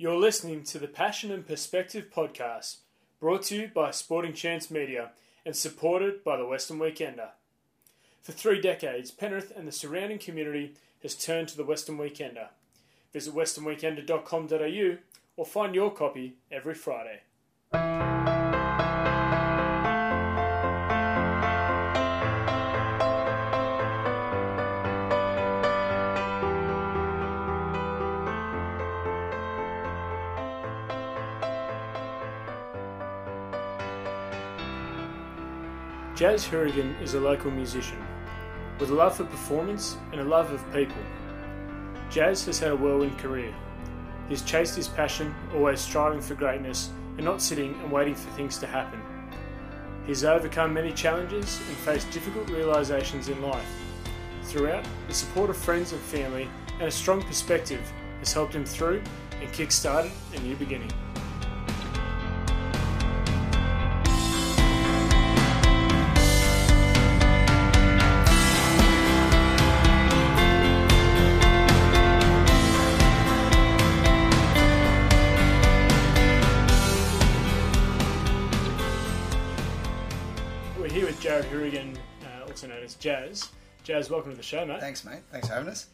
You're listening to the Passion and Perspective podcast, brought to you by Sporting Chance Media and supported by the Western Weekender. For three decades, Penrith and the surrounding community has turned to the Western Weekender. Visit westernweekender.com.au or find your copy every Friday. Jazz Hourigan is a local musician with a love for performance and a love of people. Jazz has had a whirlwind career. He's chased his passion, always striving for greatness and not sitting and waiting for things to happen. He's overcome many challenges and faced difficult realizations in life. Throughout, the support of friends and family and a strong perspective has helped him through and kick-started a new beginning. Jazz. Jazz, welcome to the show, mate. Thanks, mate. Thanks for having us.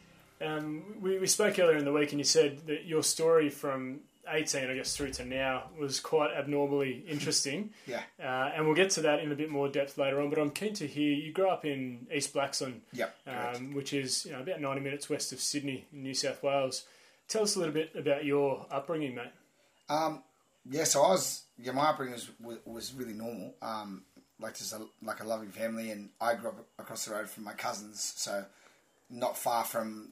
Um, we, we spoke earlier in the week, and you said that your story from 18, I guess, through to now was quite abnormally interesting. Yeah. Uh, and we'll get to that in a bit more depth later on. But I'm keen to hear you grew up in East Blaxland, Yep. um, which is you know, about 90 minutes west of Sydney, in New South Wales. Tell us a little bit about your upbringing, mate. Um, yeah, so I was yeah, my upbringing was was, was really normal. Um, like just a, like a loving family, and I grew up across the road from my cousins, so not far from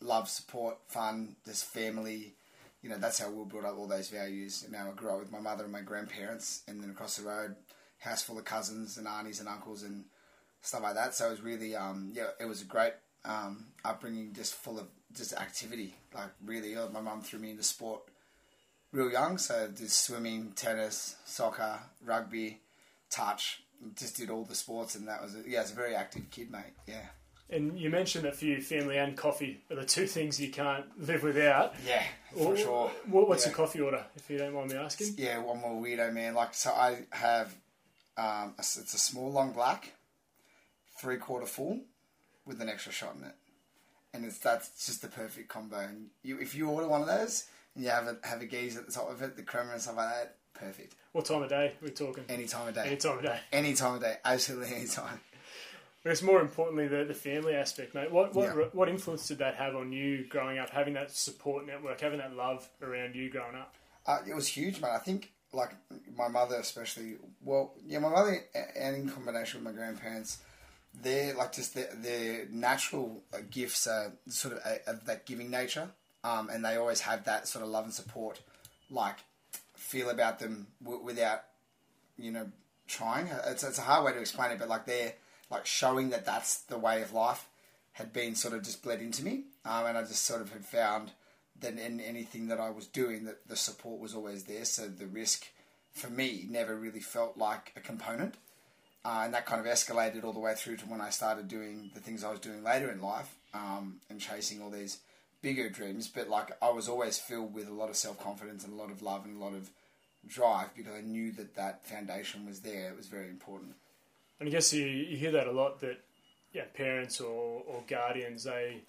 love, support, fun, this family. You know, that's how we brought up all those values. You know, I grew up with my mother and my grandparents, and then across the road, house full of cousins and aunties and uncles and stuff like that. So it was really, um, yeah, it was a great um, upbringing, just full of just activity. Like really, my mum threw me into sport real young, so I did swimming, tennis, soccer, rugby, touch. Just did all the sports, and that was a, yeah, it's a very active kid, mate. Yeah, And you mentioned that for you, family and coffee are the two things you can't live without. yeah, for Wh- sure. What, what's Yeah. your coffee order, if you don't mind me asking? Yeah, one more weirdo man. Like so, I have um, a, it's a small long black, three quarter full, with an extra shot in it, and it's that's just the perfect combo. And you, if you order one of those and you have a have a geese at the top of it, the crema and stuff like that, perfect. What time of day we're talking? Any time of day. Any time of day. Any time of day. Absolutely any time. But it's more importantly the, the family aspect, mate. What what Yeah. what influence did that have on you growing up? Having that support network, having that love around you growing up. Uh, it was huge, man. I think like my mother, especially. Well, yeah, my mother, and in combination with my grandparents, they're like just their, their natural uh, gifts are sort of a, of that giving nature, um, and they always have that sort of love and support, like feel about them w- without, you know, trying. It's it's a hard way to explain it, but like they're like showing that that's the way of life had been sort of just bled into me, um, and I just sort of had found that in anything that I was doing, that the support was always there. So the risk for me never really felt like a component, uh, and that kind of escalated all the way through to when I started doing the things I was doing later in life um, and chasing all these bigger dreams. But like I was always filled with a lot of self confidence and a lot of love and a lot of drive because I knew that that foundation was there. It was very important. And I guess you, you hear that a lot that yeah, parents or, or guardians they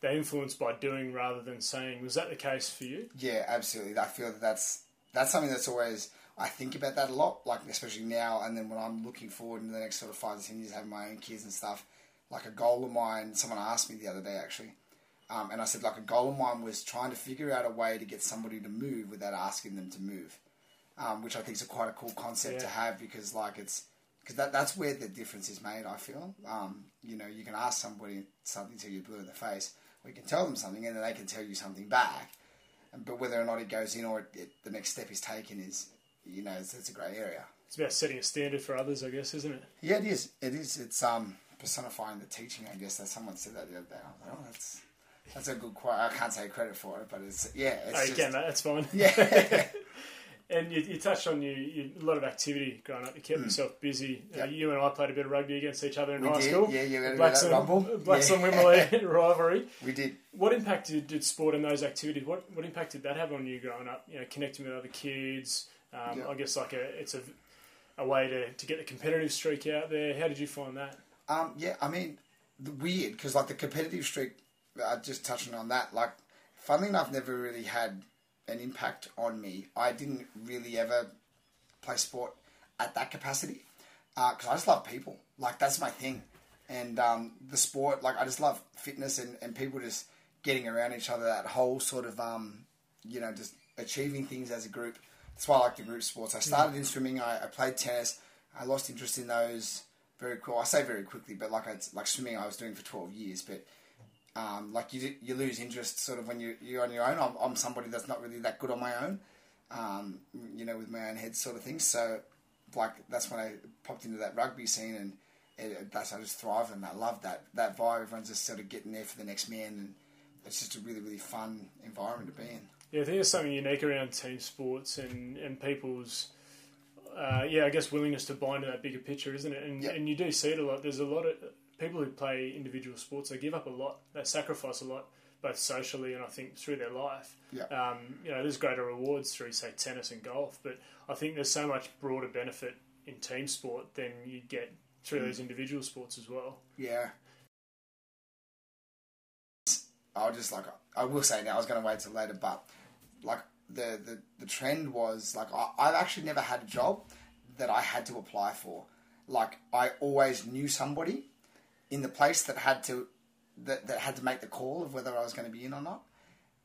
they influence by doing rather than saying. Was that the case for you? Yeah, absolutely. I feel that that's that's something that's always I think about that a lot. Like especially now, and then when I'm looking forward in the next sort of five to ten years, having my own kids and stuff. Like a goal of mine, someone asked me the other day actually, um, and I said like a goal of mine was trying to figure out a way to get somebody to move without asking them to move, um, which I think is a quite a cool concept to have because like it's because that that's where the difference is made. I feel, um, you know, you can ask somebody something till you're blue in the face, or you can tell them something and then they can tell you something back. But whether or not it goes in or it, it, the next step is taken is, you know, it's, it's a grey area. It's about setting a standard for others, I guess, isn't it? Yeah, it is. It is. It's um personifying the teaching. I guess that someone said that the other day. I was like, oh, that's that's a good quote. I can't take credit for it, but it's yeah. It's Oh, just, can. That's fine. yeah. And you, you touched on you, you a lot of activity growing up. You kept yourself busy. Uh, you and I played a bit of rugby against each other in We high did, school. yeah, yeah, we had a Blaxland rumble. Blacks Yeah. and Winmalee rivalry. We did. What impact did, did sport and those activities? What what impact did that have on you growing up? You know, connecting with other kids. Um, Yeah. I guess like a it's a a way to, to get the competitive streak out there. How did you find that? Um, yeah, I mean, the weird because like the competitive streak. Uh, just touching on that, like, funnily enough, never really had an impact on me. I didn't really ever play sport at that capacity because I just love people. Like that's my thing, and um, the sport. Like I just love fitness and, and people just getting around each other. That whole sort of um, you know just achieving things as a group. That's why I like the group sports. I started in swimming. I, I played tennis. I lost interest in those very cool. I say very quickly, but like it's like swimming, I was doing for twelve years, but. Um, like you, you lose interest sort of when you you're on your own. I'm, I'm somebody that's not really that good on my own, um, you know, with my own head sort of thing. So, like that's when I popped into that rugby scene, and it, that's I just thrived and I love that that vibe. Everyone's just sort of getting there for the next man, and it's just a really really fun environment to be in. Yeah, I think there's something unique around team sports and and people's. Uh, yeah, I guess willingness to bind to that bigger picture, isn't it? And Yeah. and you do see it a lot. There's a lot of people who play individual sports. They give up a lot. They sacrifice a lot, both socially and I think through their life. Yeah. Um, you know, there's greater rewards through say tennis and golf, but I think there's so much broader benefit in team sport than you get through Mm. those individual sports as well. Yeah. I'll just like I will say now I was going to wait till later, but like the the, the trend was like I, I've actually never had a job that I had to apply for. Like I always knew somebody in the place that had to that, that had to make the call of whether I was going to be in or not,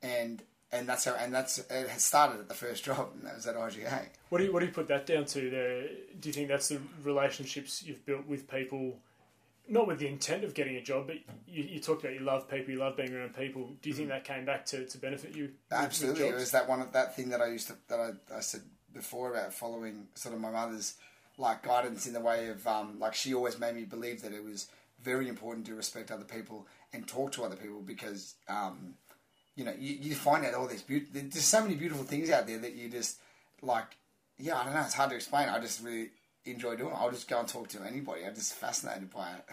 and and that's how and that's it had started at the first job and that was at IGA. What do you what do you put that down to? There, do you think that's the relationships you've built with people, not with the intent of getting a job, but you, you talked about you love people, you love being around people. Do you think that came back to, to benefit you? Absolutely, it was that one of that thing that I used to that I, I said before about following sort of my mother's like guidance in the way of um, like she always made me believe that it was very important to respect other people and talk to other people because um, you know you, you find out all these beaut- there's so many beautiful things out there that you just like yeah I don't know it's hard to explain I just really enjoy doing it I'll just go and talk to anybody I'm just fascinated by it.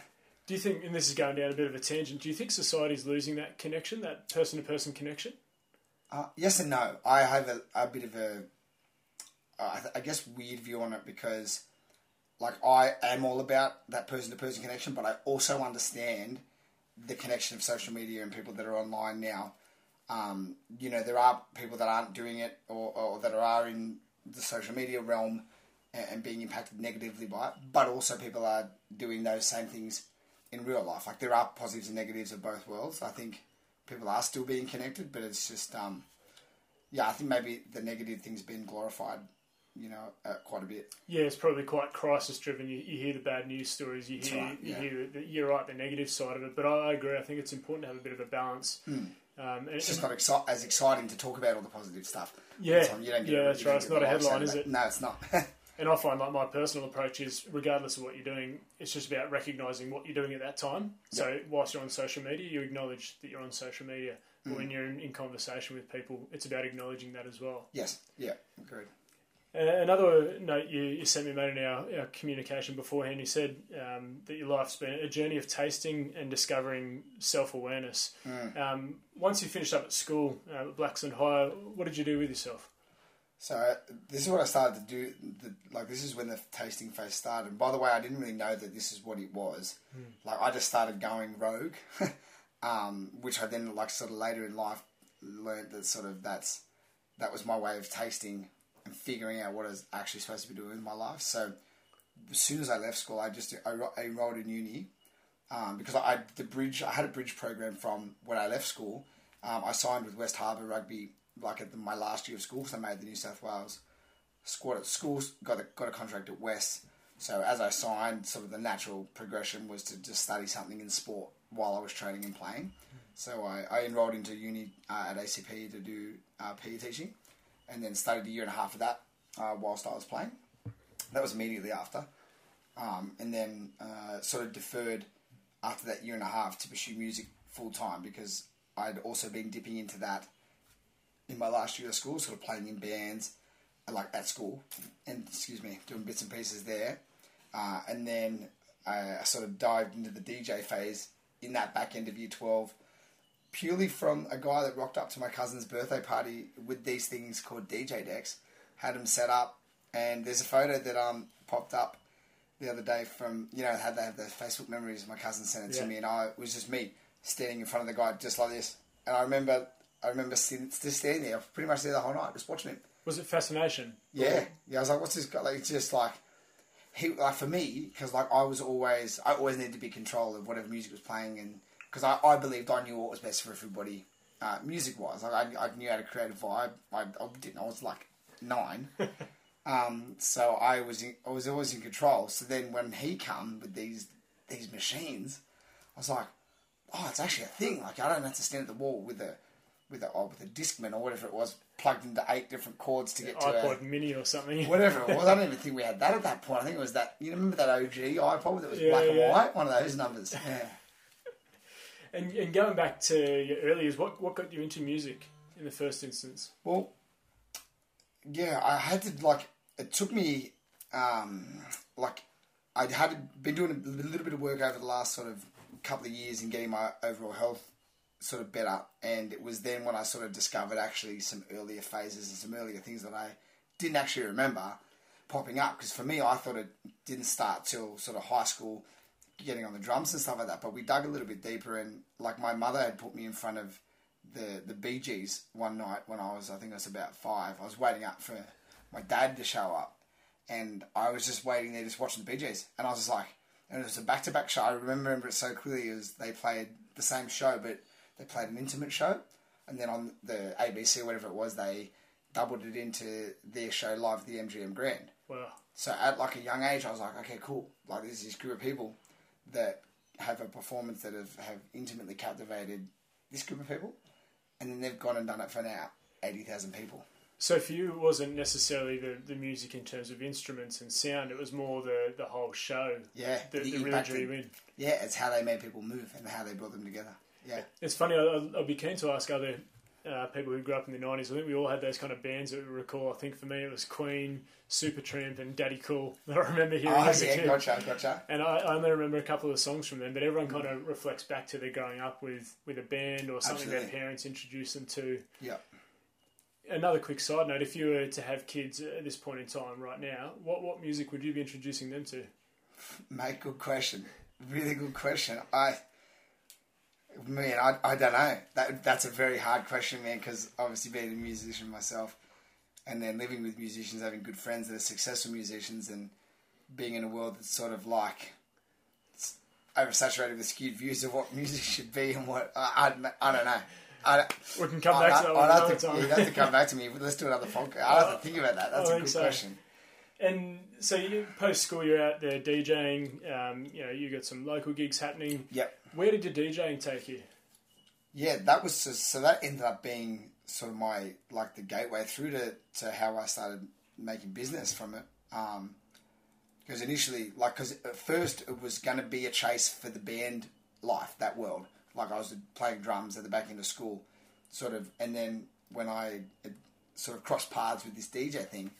Do you think, and this is going down a bit of a tangent, do you think society's losing that connection, that person to person connection? Uh, yes and no. I have a, a bit of a, uh, I guess, weird view on it because, like, I am all about that person to person connection, but I also understand the connection of social media and people that are online now. Um, you know, there are people that aren't doing it or, or that are in the social media realm and, and being impacted negatively by it, but also people are doing those same things in real life. Like, there are positives and negatives of both worlds. I think people are still being connected, but it's just, um, yeah, I think maybe the negative thing's been glorified, you know, uh, quite a bit. Yeah, it's probably quite crisis driven. You, you hear the bad news stories, you hear, right, you hear the, you're right, the negative side of it. But I, I agree. I think it's important to have a bit of a balance. Um, and, Hmm. It's just not as exciting to talk about all the positive stuff. Yeah. Sometimes you don't get Yeah, a- that's right. It's not a headline, is it? No, it's not. And I find like my personal approach is, regardless of what you're doing, it's just about recognizing what you're doing at that time. So whilst you're on social media, you acknowledge that you're on social media. But Mm. when you're in, in conversation with people, it's about acknowledging that as well. yes, yeah, agreed. Uh, another note you, you sent me, mate, in our, our communication beforehand, you said um, that your life's been a journey of tasting and discovering self awareness. Um, once you finished up at school uh, at Blaxland High, what did you do with yourself? So uh, this is what I started to do. The, like this is when the tasting phase started. And by the way, I didn't really know that this is what it was. Like I just started going rogue, um, which I then like sort of later in life learned that sort of that's that was my way of tasting and figuring out what I was actually supposed to be doing with my life. So as soon as I left school, I just I, enrolled in uni um, because I the bridge I had a bridge program from when I left school. Um, I signed with West Harbour Rugby like at the, my last year of school, so I made the New South Wales squad at school. Got a, got a contract at West. So as I signed, sort of the natural progression was to just study something in sport while I was training and playing. So I, I enrolled into uni uh, at ACP to do uh, PE teaching, and then studied a year and a half of that uh, whilst I was playing. That was immediately after, um, and then uh, sort of deferred after that year and a half to pursue music full time because I'd also been dipping into that in my last year of school, sort of playing in bands like at school, and excuse me, doing bits and pieces there, uh, and then I sort of dived into the DJ phase in that back end of year twelve, purely from a guy that rocked up to my cousin's birthday party with these things called DJ decks, had them set up, and there's a photo that um popped up the other day from you know had they have those Facebook memories. My cousin sent it Yeah. to me, and I it was just me standing in front of the guy just like this, and I remember I remember sitting, just standing there, pretty much there the whole night, just watching him. Was it fascination? Yeah, yeah. I was like, what's this guy? Like, it's just like he like for me because like I was always I always needed to be in control of whatever music was playing, and because I, I believed I knew what was best for everybody, uh, music wise. Like I, I knew how to create a vibe. I, I didn't. I was like nine. Um, so I was in, I was always in control. So then when he come with these these machines, I was like, oh, it's actually a thing. Like I don't have to stand at the wall with a with a oh, with a Discman or whatever it was plugged into eight different cords to get to a, iPod Mini or something. whatever it was. I don't even think we had that at that point. I think it was that you remember that OG iPod that was Yeah, black and white, one of those numbers. Yeah. And, and going back to your earlier, what what got you into music in the first instance? Well, yeah, I had to like. It took me, um, like, I had been doing a little bit of work over the last sort of couple of years in getting my overall health sort of better, and it was then when I sort of discovered actually some earlier phases and some earlier things that I didn't actually remember popping up. Because for me, I thought it didn't start till sort of high school, getting on the drums and stuff like that. But we dug a little bit deeper, and like my mother had put me in front of the the Bee Gees one night when I was I think I was about five. I was waiting up for my dad to show up, and I was just waiting there, just watching the Bee Gees, and I was just like, and it was a back to back show. I remember it so clearly. It was they played the same show, but they played an intimate show, and then on the ABC or whatever it was, they doubled it into their show live at the MGM Grand. Wow. So at like a young age, I was like, okay, cool. Like there's this group of people that have a performance that have, have intimately captivated this group of people, and then they've gone and done it for now eighty thousand people. So for you, it wasn't necessarily the, the music in terms of instruments and sound. It was more the, the whole show Yeah, that, the that really drew you in. Yeah, it's how they made people move and how they brought them together. Yeah, It's funny. I- I'd be keen to ask other uh, people who grew up in the nineties. I think we all had those kind of bands that we recall. I think for me, it was Queen, Supertramp, and Daddy Cool. That I remember hearing oh as a kid. gotcha, gotcha. And I, I only remember a couple of songs from them, but everyone kind of reflects back to their growing up with, with a band or something their parents introduced them to. Yeah. Another quick side note: if you were to have kids at this point in time, right now, what what music would you be introducing them to? Mate, good question. Really good question. I, man, I, I don't know. That that's a very hard question, man. Because obviously being a musician myself, and then living with musicians, having good friends that are successful musicians, and being in a world that's sort of like oversaturated with skewed views of what music should be and what I, I, I don't know. I, We can come I'd, back to that I'd have to, time. you'd have to come back to me. Let's do another podcast. I'll have to think about that. That's I a good so. question. And so you post school, you're out there DJing. Um, you know, you got some local gigs happening. Yep. Where did your DJing take you? Yeah, that was so, so that ended up being sort of my like the gateway through to, to how I started making business from it. Um, because initially, like, because at first it was going to be a chase for the band life, that world. Like I was playing drums at the back end of school, sort of, and then when I sort of crossed paths with this DJ thing,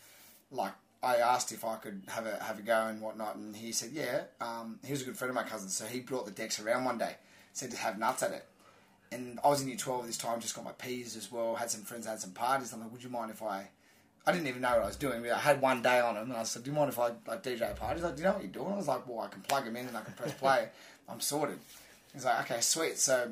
like I asked if I could have a have a go and whatnot, and he said, yeah. Um, he was a good friend of my cousin, so he brought the decks around one day, said to have nuts at it. And I was in year twelve at this time, just got my P's as well. Had some friends, had some parties. I'm like, would you mind if I? I didn't even know what I was doing. I had one day on him, and I said, "Do you mind if I like DJ a party?" He's like, "Do you know what you're doing?" I was like, "Well, I can plug him in and I can press play. I'm sorted." He's like, "Okay, sweet." So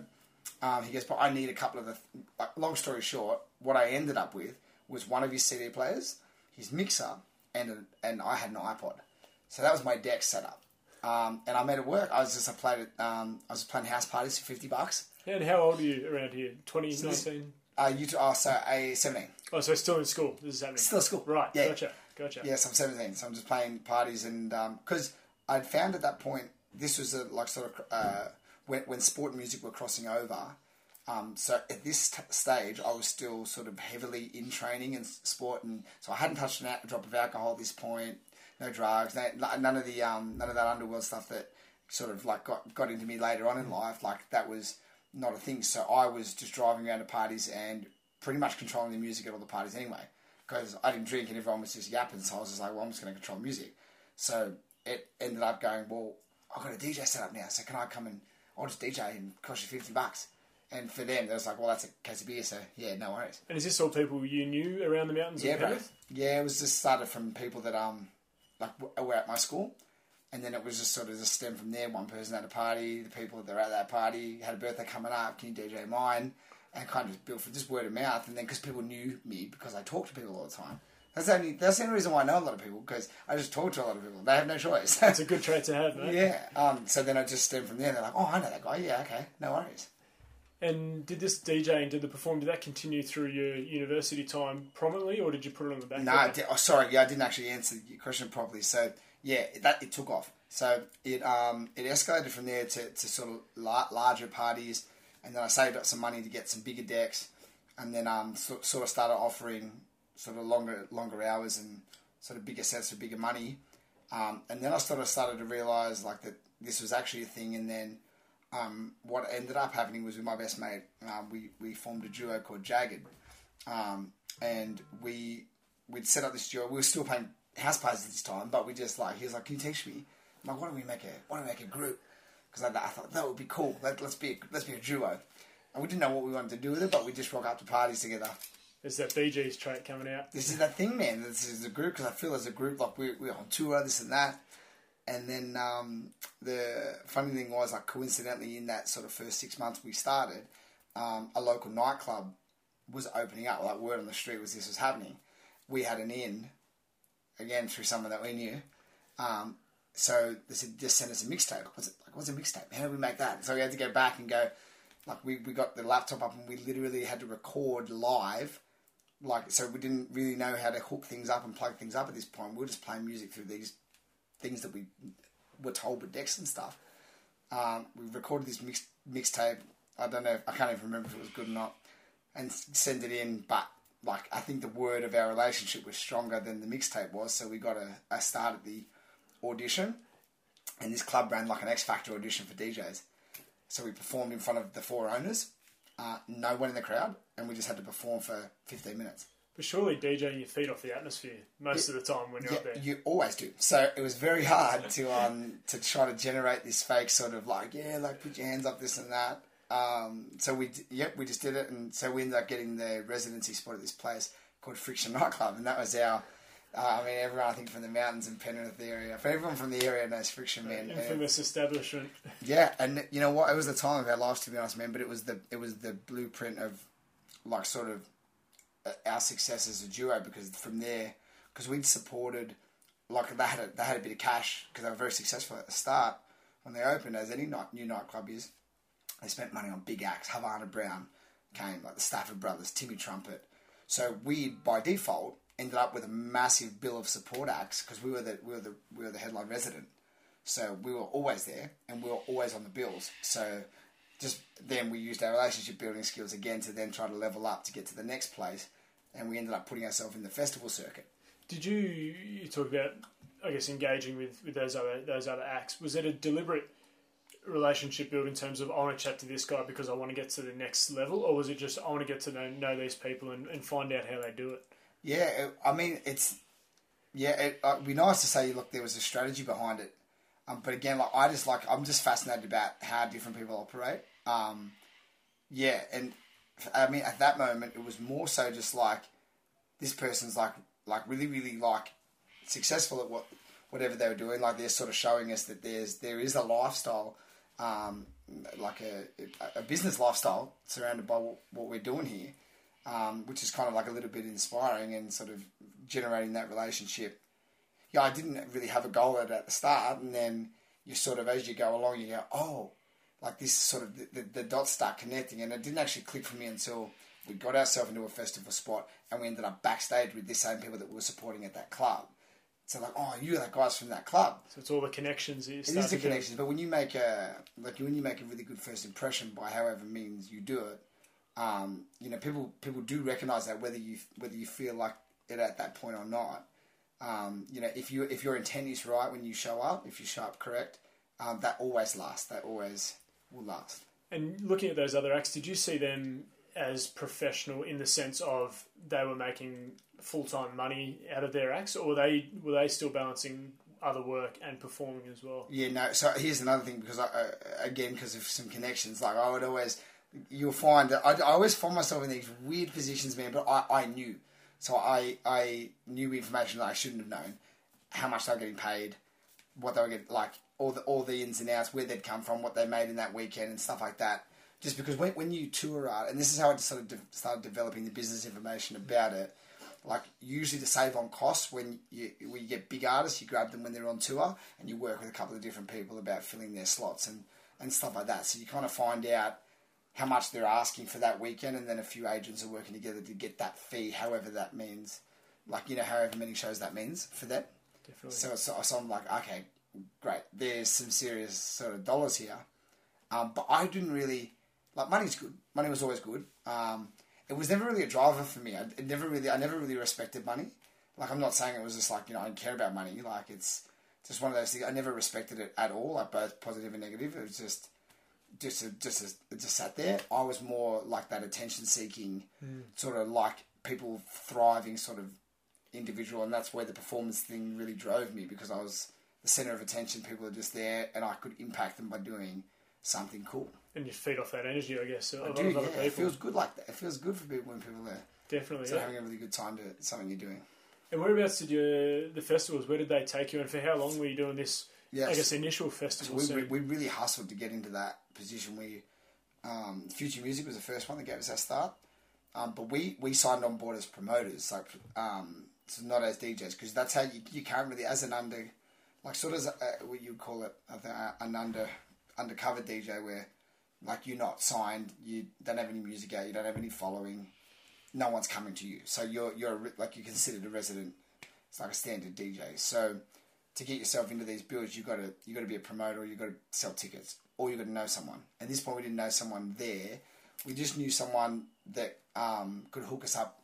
um, he goes, "But I need a couple of the." Like, long story short, what I ended up with was one of his CD players, his mixer, and a, and I had an iPod. So that was my deck setup. Um, and I made it work. I was just I played it. Um, I was playing house parties for fifty bucks. And how old are you around here? 20, So this- 19? Uh, you t- oh, so a seventeen. Oh, so still in school. This is happening. Still in school. Right. Yeah. Gotcha. Gotcha. Yes, I'm 17, so I'm just playing parties, and because I'd found at that point this was a like sort of uh, when when sport and music were crossing over. Um, so at this t- stage, I was still sort of heavily in training and sport, and so I hadn't touched a drop of alcohol at this point. No drugs, no, none of the um, none of that underworld stuff that sort of like got got into me later on in life. Like that was not a thing. So I was just driving around to parties and pretty much controlling the music at all the parties anyway. because I didn't drink and everyone was just yapping. So I was just like, well, I'm just going to control music. So it ended up going, well, I've got a DJ set up now, so can I come and I'll just DJ and cost you 50 bucks. And for them, they was like, well, that's a case of beer, so yeah, no worries. And is this all people you knew around the mountains? Yeah, bro. Yeah, it was just started from people that um like were at my school, and then it was just sort of just stemmed from there. One person had a party, the people that were at that party had a birthday coming up. Can you DJ mine? And kind of just built for just word of mouth, and then because people knew me because I talked to people all the time. That's the only that's the only reason why I know a lot of people because I just talk to a lot of people. They have no choice. It's a good trait to have, mate. yeah. Um. So then I just stemmed from there. They're like, oh, I know that guy. Yeah. Okay. No worries. And did this DJing, did the perform, did that continue through your university time prominently, or did you put it on the back? No, oh, sorry, yeah, I didn't actually answer your question properly. So yeah, that it took off. So it um it escalated from there to, to sort of la- larger parties, and then I saved up some money to get some bigger decks, and then um so, sort of started offering sort of longer longer hours and sort of bigger sets for bigger money, um, and then I sort of started to realize like that this was actually a thing, and then. Um, what ended up happening was with my best mate, um, we, we formed a duo called Jagged, um, and we we'd set up this duo. We were still playing house parties at this time, but we just like he was like, "Can you teach me?" I'm like, "Why don't we make a Why don't we make a group?" Because I, I thought that would be cool. Let, let's be a, let's be a duo. And we didn't know what we wanted to do with it, but we just rock up to parties together. There's that Bee Gees' trait coming out. This is that thing, man. This is a group because I feel as a group like we we're on tour, this and that. And then um, the funny thing was, like coincidentally, in that sort of first six months we started, um, a local nightclub was opening up. Like word on the street was this was happening. We had an in, again through someone that we knew. Um, so they said, just send us a mixtape. What's it like? What's a mixtape? How do we make that? So we had to go back and go. Like we, we got the laptop up and we literally had to record live. Like so we didn't really know how to hook things up and plug things up at this point. We were just playing music through these things that we were told with decks and stuff. Um, we recorded this mix mixtape. I don't know. I can't even remember if it was good or not, and send it in. But like, I think the word of our relationship was stronger than the mixtape was. So we got a, a start at the audition, and this club ran like an X Factor audition for DJs. So we performed in front of the four owners, uh, no one in the crowd, and we just had to perform for fifteen minutes. But surely DJing, you feed off the atmosphere most of the time when you're Yeah, up there. you always do. So it was very hard to um to try to generate this fake sort of like yeah, like put your hands up, this and that. Um, so we yep, we just did it, and so we ended up getting the residency spot at this place called Friction Nightclub, and that was our. Uh, I mean, everyone I think from the mountains and Penrith area, for everyone from the area knows Friction, man. And- Infamous establishment. yeah, and you know what? It was the time of our lives, to be honest, man. But it was the it was the blueprint of like sort of Uh, our success as a duo because from there, because we'd supported like they had a, they had a bit of cash because they were very successful at the start when they opened, as any night, new nightclub is. They spent money on big acts. Havana Brown came, like the Stafford Brothers, Timmy Trumpet. So we, by default, ended up with a massive bill of support acts because we were the we were the we were the headline resident. So we were always there, and we were always on the bills. So just then we used our relationship building skills again to then try to level up to get to the next place, and we ended up putting ourselves in the festival circuit. Did you you talk about I guess engaging with, with those other those other acts? Was it a deliberate relationship build in terms of I want to chat to this guy because I want to get to the next level, or was it just I want to get to know, know these people and, and find out how they do it? Yeah, it, I mean it's yeah, it, uh, it'd be nice to say look there was a strategy behind it, um, but again, like I just like I'm just fascinated about how different people operate. Um, yeah, and I mean at that moment it was more so just like this person's like like really really like successful at what whatever they were doing. Like they're sort of showing us that there's there is a lifestyle, um, like a a business lifestyle surrounded by what, we're doing here, um, which is kind of like a little bit inspiring and sort of generating that relationship. Yeah, I didn't really have a goal at at the start, and then you sort of as you go along, you go, oh, like this sort of the, the, the dots start connecting, and it didn't actually click for me until we got ourselves into a festival spot and we ended up backstage with the same people that we were supporting at that club. So like, oh, you're that guys from that club. So it's all the connections that you It is the connections, but when you make a like when you make a really good first impression by however means you do it, um, you know people people do recognize that whether you whether you feel like it at that point or not. Um, you know if you if your intent is right when you show up, if you show up correct, um, that always lasts. That always will last. And looking at those other acts, did you see them as professional in the sense of they were making full time money out of their acts, or were they were they still balancing other work and performing as well? Yeah, no. So here's another thing because I, uh, again, because of some connections, like I would always, you'll find that I, I always find myself in these weird positions, man. But I, I knew, so I, I knew information that I shouldn't have known, how much they were getting paid, what they were getting, like all the all the ins and outs, where they'd come from, what they made in that weekend, and stuff like that. Just because when, when you tour art, and this is how I sort of de- started developing the business information about it like usually to save on costs when you when you get big artists, you grab them when they're on tour and you work with a couple of different people about filling their slots and, and stuff like that. So you kind of find out how much they're asking for that weekend, and then a few agents are working together to get that fee, however that means, like you know, however many shows that means for them. Definitely. So, so, so I'm like, okay, great. There's some serious sort of dollars here, um, but I didn't really like money's good. Money was always good. Um, it was never really a driver for me. I it never really, I never really respected money. Like I'm not saying it was just like you know I don't care about money. Like it's just one of those things. I never respected it at all, like both positive and negative. It was just just a, just a, it just sat there. I was more like that attention seeking, sort of like people thriving sort of individual, and that's where the performance thing really drove me because I was the center of attention. People are just there, and I could impact them by doing something cool. and you feed off that energy, I guess, I do, yeah. It feels good like that. It feels good for people when people are there. Definitely. so yeah. having a really good time to something you're doing. And whereabouts did you the festivals? Where did they take you, and for how long were you doing this? Yes. I guess initial So festival. we, So, we, we really hustled to get into that position. We um, Future Music was the first one that gave us our start, um, but we, we signed on board as promoters, like um, so not as DJs, because that's how you, you can't really as an under, like sort of a, uh, what you call it, think, uh, an under undercover DJ where like you're not signed, you don't have any music out, you don't have any following, no one's coming to you, so you're you're a like you're considered a resident. It's like a standard DJ. So to get yourself into these builds, you got to you got to be a promoter, or you got to sell tickets, or you got to know someone. At this point, we didn't know someone there. We just knew someone that um, could hook us up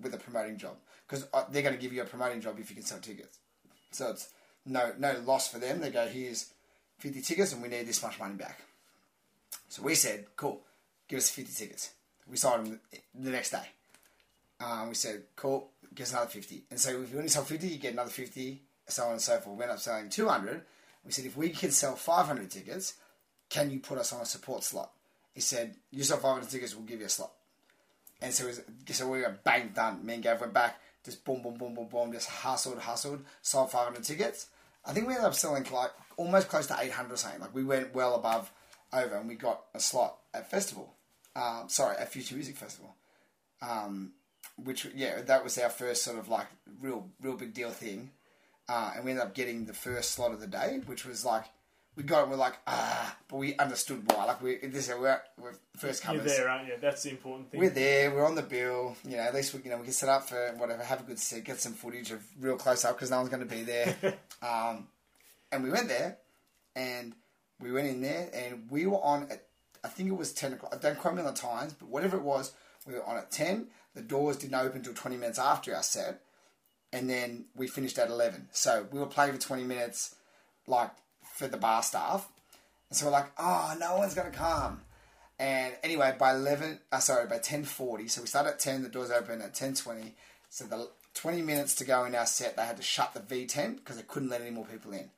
with a promoting job because uh, they're going to give you a promoting job if you can sell tickets. So it's no no loss for them. They go here's fifty tickets and we need this much money back. So we said, cool, give us fifty tickets. We signed them the next day. Um, we said, cool, give us another 50. And so if you only sell 50, you get another 50, so on and so forth. We ended up selling 200. We said, if we can sell 500 tickets, can you put us on a support slot? He said, you sell 500 tickets, we'll give you a slot. And so, was, so we were bang done. Me and Gav went back, just boom, boom, boom, boom, boom, just hustled, hustled, sold 500 tickets. I think we ended up selling like almost close to 800 or something. Like we went well above over and we got a slot at festival. Um, sorry, at Future Music Festival. Um, which yeah, that was our first sort of like real real big deal thing, uh, and we ended up getting the first slot of the day, which was like we got it. We're like ah, but we understood why. Like we this we're, we're first you're there, aren't you? That's the important thing. We're there. We're on the bill. You know, at least we you know we can set up for whatever. Have a good set. Get some footage of real close up because no one's going to be there. um, and we went there, and we went in there, and we were on. At, I think it was ten o'clock. I don't quote me on the times, but whatever it was, we were on at ten. The doors didn't open until twenty minutes after our set, and then we finished at eleven. So we were playing for twenty minutes, like for the bar staff, and so we're like, oh, no one's gonna come. And anyway, by eleven, uh, sorry, by ten forty, so we start at ten. The doors open at ten twenty. So the twenty minutes to go in our set, they had to shut the V tent because they couldn't let any more people in.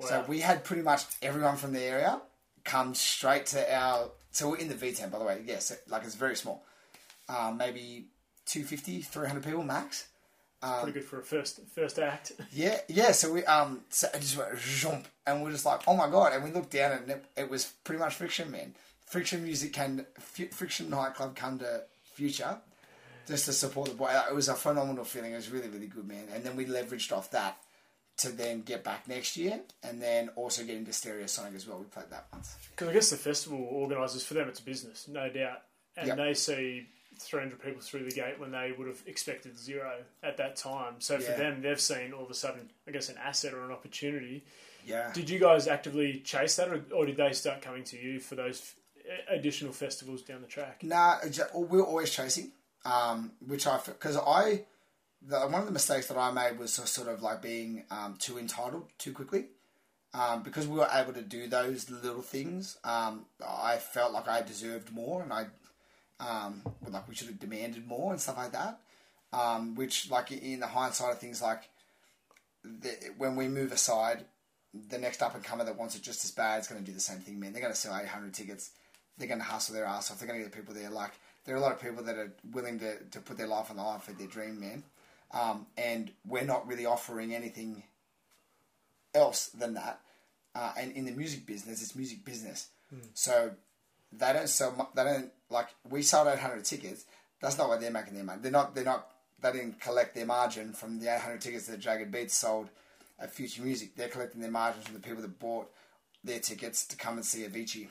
So we had pretty much everyone from the area come straight to our. So we're in the V tent, by the way. Yes, like it's very small. Um, maybe 250, 300 people max. Pretty good for a first first act. Yeah, yeah. So we um, so it just went jump, and we're just like, oh my god! And we looked down, and it, it was pretty much Friction Man. Friction Music came, F- Friction nightclub come to Future, just to support the boy. It was a phenomenal feeling. It was really, really good, man. And then we leveraged off that to then get back next year, and then also get into Stereosonic as well. We played that once. Because I guess the festival organisers, for them, it's a business, no doubt. And Yep. they see 300 people through the gate when they would have expected zero at that time. So for them, they've seen all of a sudden, I guess, an asset or an opportunity. Yeah. Did you guys actively chase that, or, or did they start coming to you for those f- additional festivals down the track? Nah, we were always chasing, um, which I because I the, one of the mistakes that I made was sort- sort of like being um, too entitled too quickly. Um, because we were able to do those little things, um, I felt like I deserved more, and I um, like we should have demanded more and stuff like that. um, which like in the hindsight of things, like the, when we move aside, the next up and comer that wants it just as bad is going to do the same thing. Man, they're going to sell 800 tickets. They're going to hustle their ass off. They're going to get people there. Like there are a lot of people that are willing to, to put their life on the line for their dream, man. Um, and we're not really offering anything else than that. Uh, and in the music business, it's music business. So they don't sell. They don't like we sold 800 tickets. That's not why they're making their money. They're not. They're not. They didn't collect their margin from the 800 tickets that Jagged Beats sold at Future Music. They're collecting their margin from the people that bought their tickets to come and see Avicii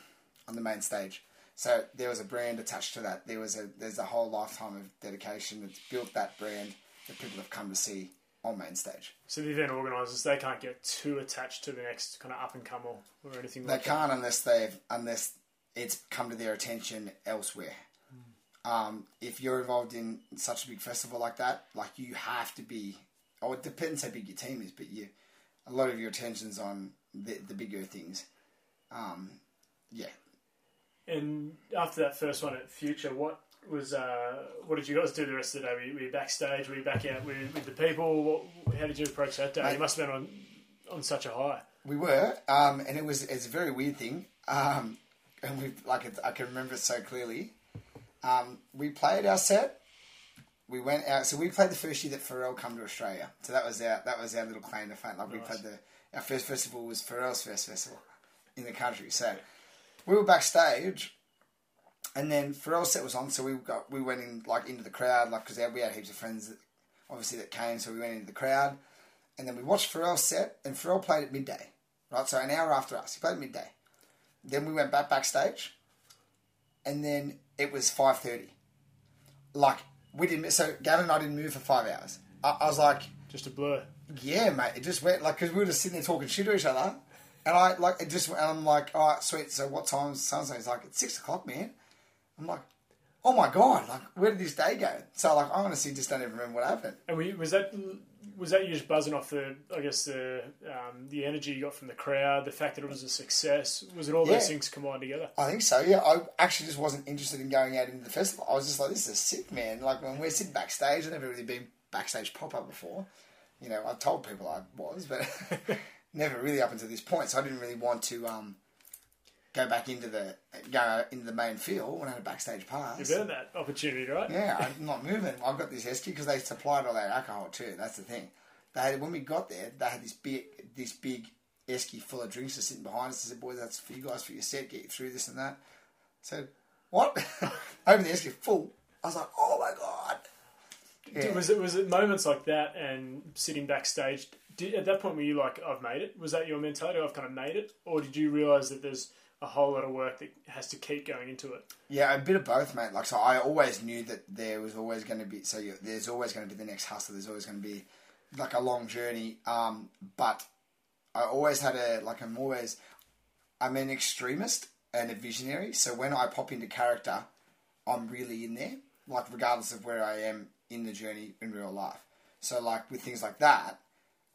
on the main stage. So there was a brand attached to that. There was a there's a whole lifetime of dedication that's built that brand that people have come to see on main stage. So the event organisers they can't get too attached to the next kind of up and comer or anything They like can't unless they've unless it's come to their attention elsewhere. Um, if you're involved in such a big festival like that, like you have to be. Oh, it depends how big your team is, but you a lot of your attention's on the the bigger things. Um, yeah, And after that first one at Future, what was uh, what did you guys do the rest of the day? Were you, were you backstage? Were you back out with, with the people? What, how did you approach that day? Mate. you must have been on on such a high. we were, um, and it was it's a very weird thing. Um, and we like it, I can remember it so clearly. Um, we played our set. We went out. So we played the first year that Pharrell come to Australia. So that was our that was our little claim to fame. Like we played the our first festival was Pharrell's first festival in the country. So we were backstage, and then Pharrell's set was on. So we got we went in like into the crowd, like because we had heaps of friends, that, obviously that came. So we went into the crowd, and then we watched Pharrell's set, and Pharrell played at midday, right? So an hour after us, he played at midday. Then we went back backstage, and then it was five thirty. Like we didn't. So Gavin and I didn't move for five hours. I, I was like, Just a blur. yeah, mate. It just went like because we were just sitting there talking shit to each other, and I like it just. And I'm like, all right, sweet. So what time's sunset? He's like, it's six o'clock, man. I'm like, oh my god, like where did this day go? So like, I honestly just don't even remember what happened. And we, was that was that you just buzzing off the I guess the um, the energy you got from the crowd, the fact that it was a success? Was it all those things combined together? I think so. Yeah, I actually just wasn't interested in going out into the festival. I was just like, this is sick, man. Like when we're sitting backstage, I've never really been backstage pop up before. You know, I've told people I was, but never really up until this point. So I didn't really want to um, go back into the go into the main field when I had a backstage pass. You've earned that opportunity, right? Yeah, I'm not moving. I've got this esky because they supplied all their alcohol too. That's the thing. They had, when we got there, they had this big this big esky full of drinks just sitting behind us. I said, "Boys, that's for you guys for your set. Get you through this and that." I said, "What?" Open the esky full. I was like, "Oh my god!" Yeah. Was it was it moments like that and sitting backstage? Did, at that point, were you like, "I've made it"? Was that your mentality? I've kind of made it, or did you realize that there's a whole lot of work that has to keep going into it? Yeah, a bit of both, mate. Like, so I always knew that there was always going to be. So you, there's always going to be the next hustle. There's always going to be like a long journey. Um, but I always had a like. I'm always. I'm an extremist and a visionary. So when I pop into character, I'm really in there. Like regardless of where I am in the journey in real life. So like with things like that,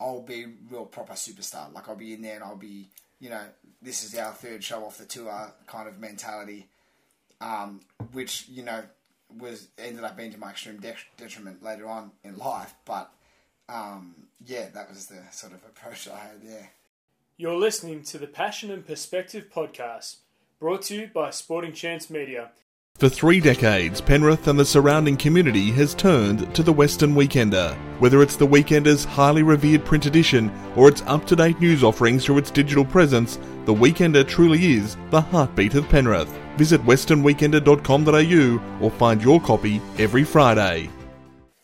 I'll be real proper superstar. Like I'll be in there and I'll be, you know, this is our third show off the tour kind of mentality um, which you know was ended up being to my extreme de- detriment later on in life. But um, yeah, that was the sort of approach I had there. You're listening to the Passion and Perspective podcast, brought to you by Sporting Chance Media. For three decades, Penrith and the surrounding community has turned to the Western Weekender. Whether it's the Weekender's highly revered print edition or its up to date news offerings through its digital presence, the Weekender truly is the heartbeat of Penrith. Visit westernweekender.com.au or find your copy every Friday.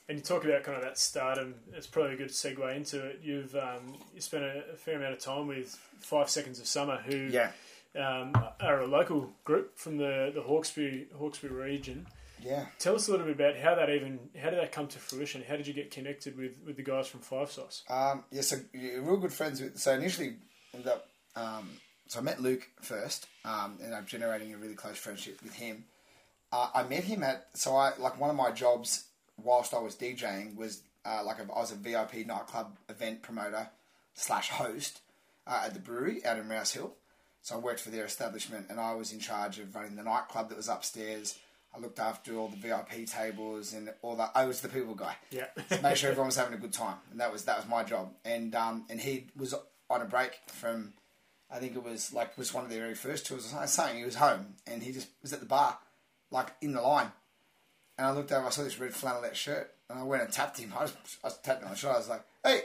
And you talk about kind of that stardom. It's probably a good segue into it. You've um, you spent a, a fair amount of time with Five Seconds of Summer, who Yeah, um, are a local group from the the Hawkesbury Hawkesbury region. yeah. Tell us a little bit about how that even how did that come to fruition? How did you get connected with, with the guys from Five Sauce? Um, yeah, so you're real good friends with. So initially, ended up. Um, so I met Luke first, um, and I'm generating a really close friendship with him. Uh, I met him at so I like one of my jobs whilst I was DJing was uh, like a, I was a VIP nightclub event promoter slash host uh, at the brewery out in Rouse Hill. So I worked for their establishment, and I was in charge of running the nightclub that was upstairs. I looked after all the VIP tables and all that. I was the people guy. Yeah. make sure everyone was having a good time, and that was that was my job. And um, and he was on a break from, I think it was like was one of their very first tours or something. He was home, and he just was at the bar, like in the line. And I looked over, I saw this red flannelette shirt, and I went and tapped him. I was, I was tapping on the shoulder. I was like, "Hey!"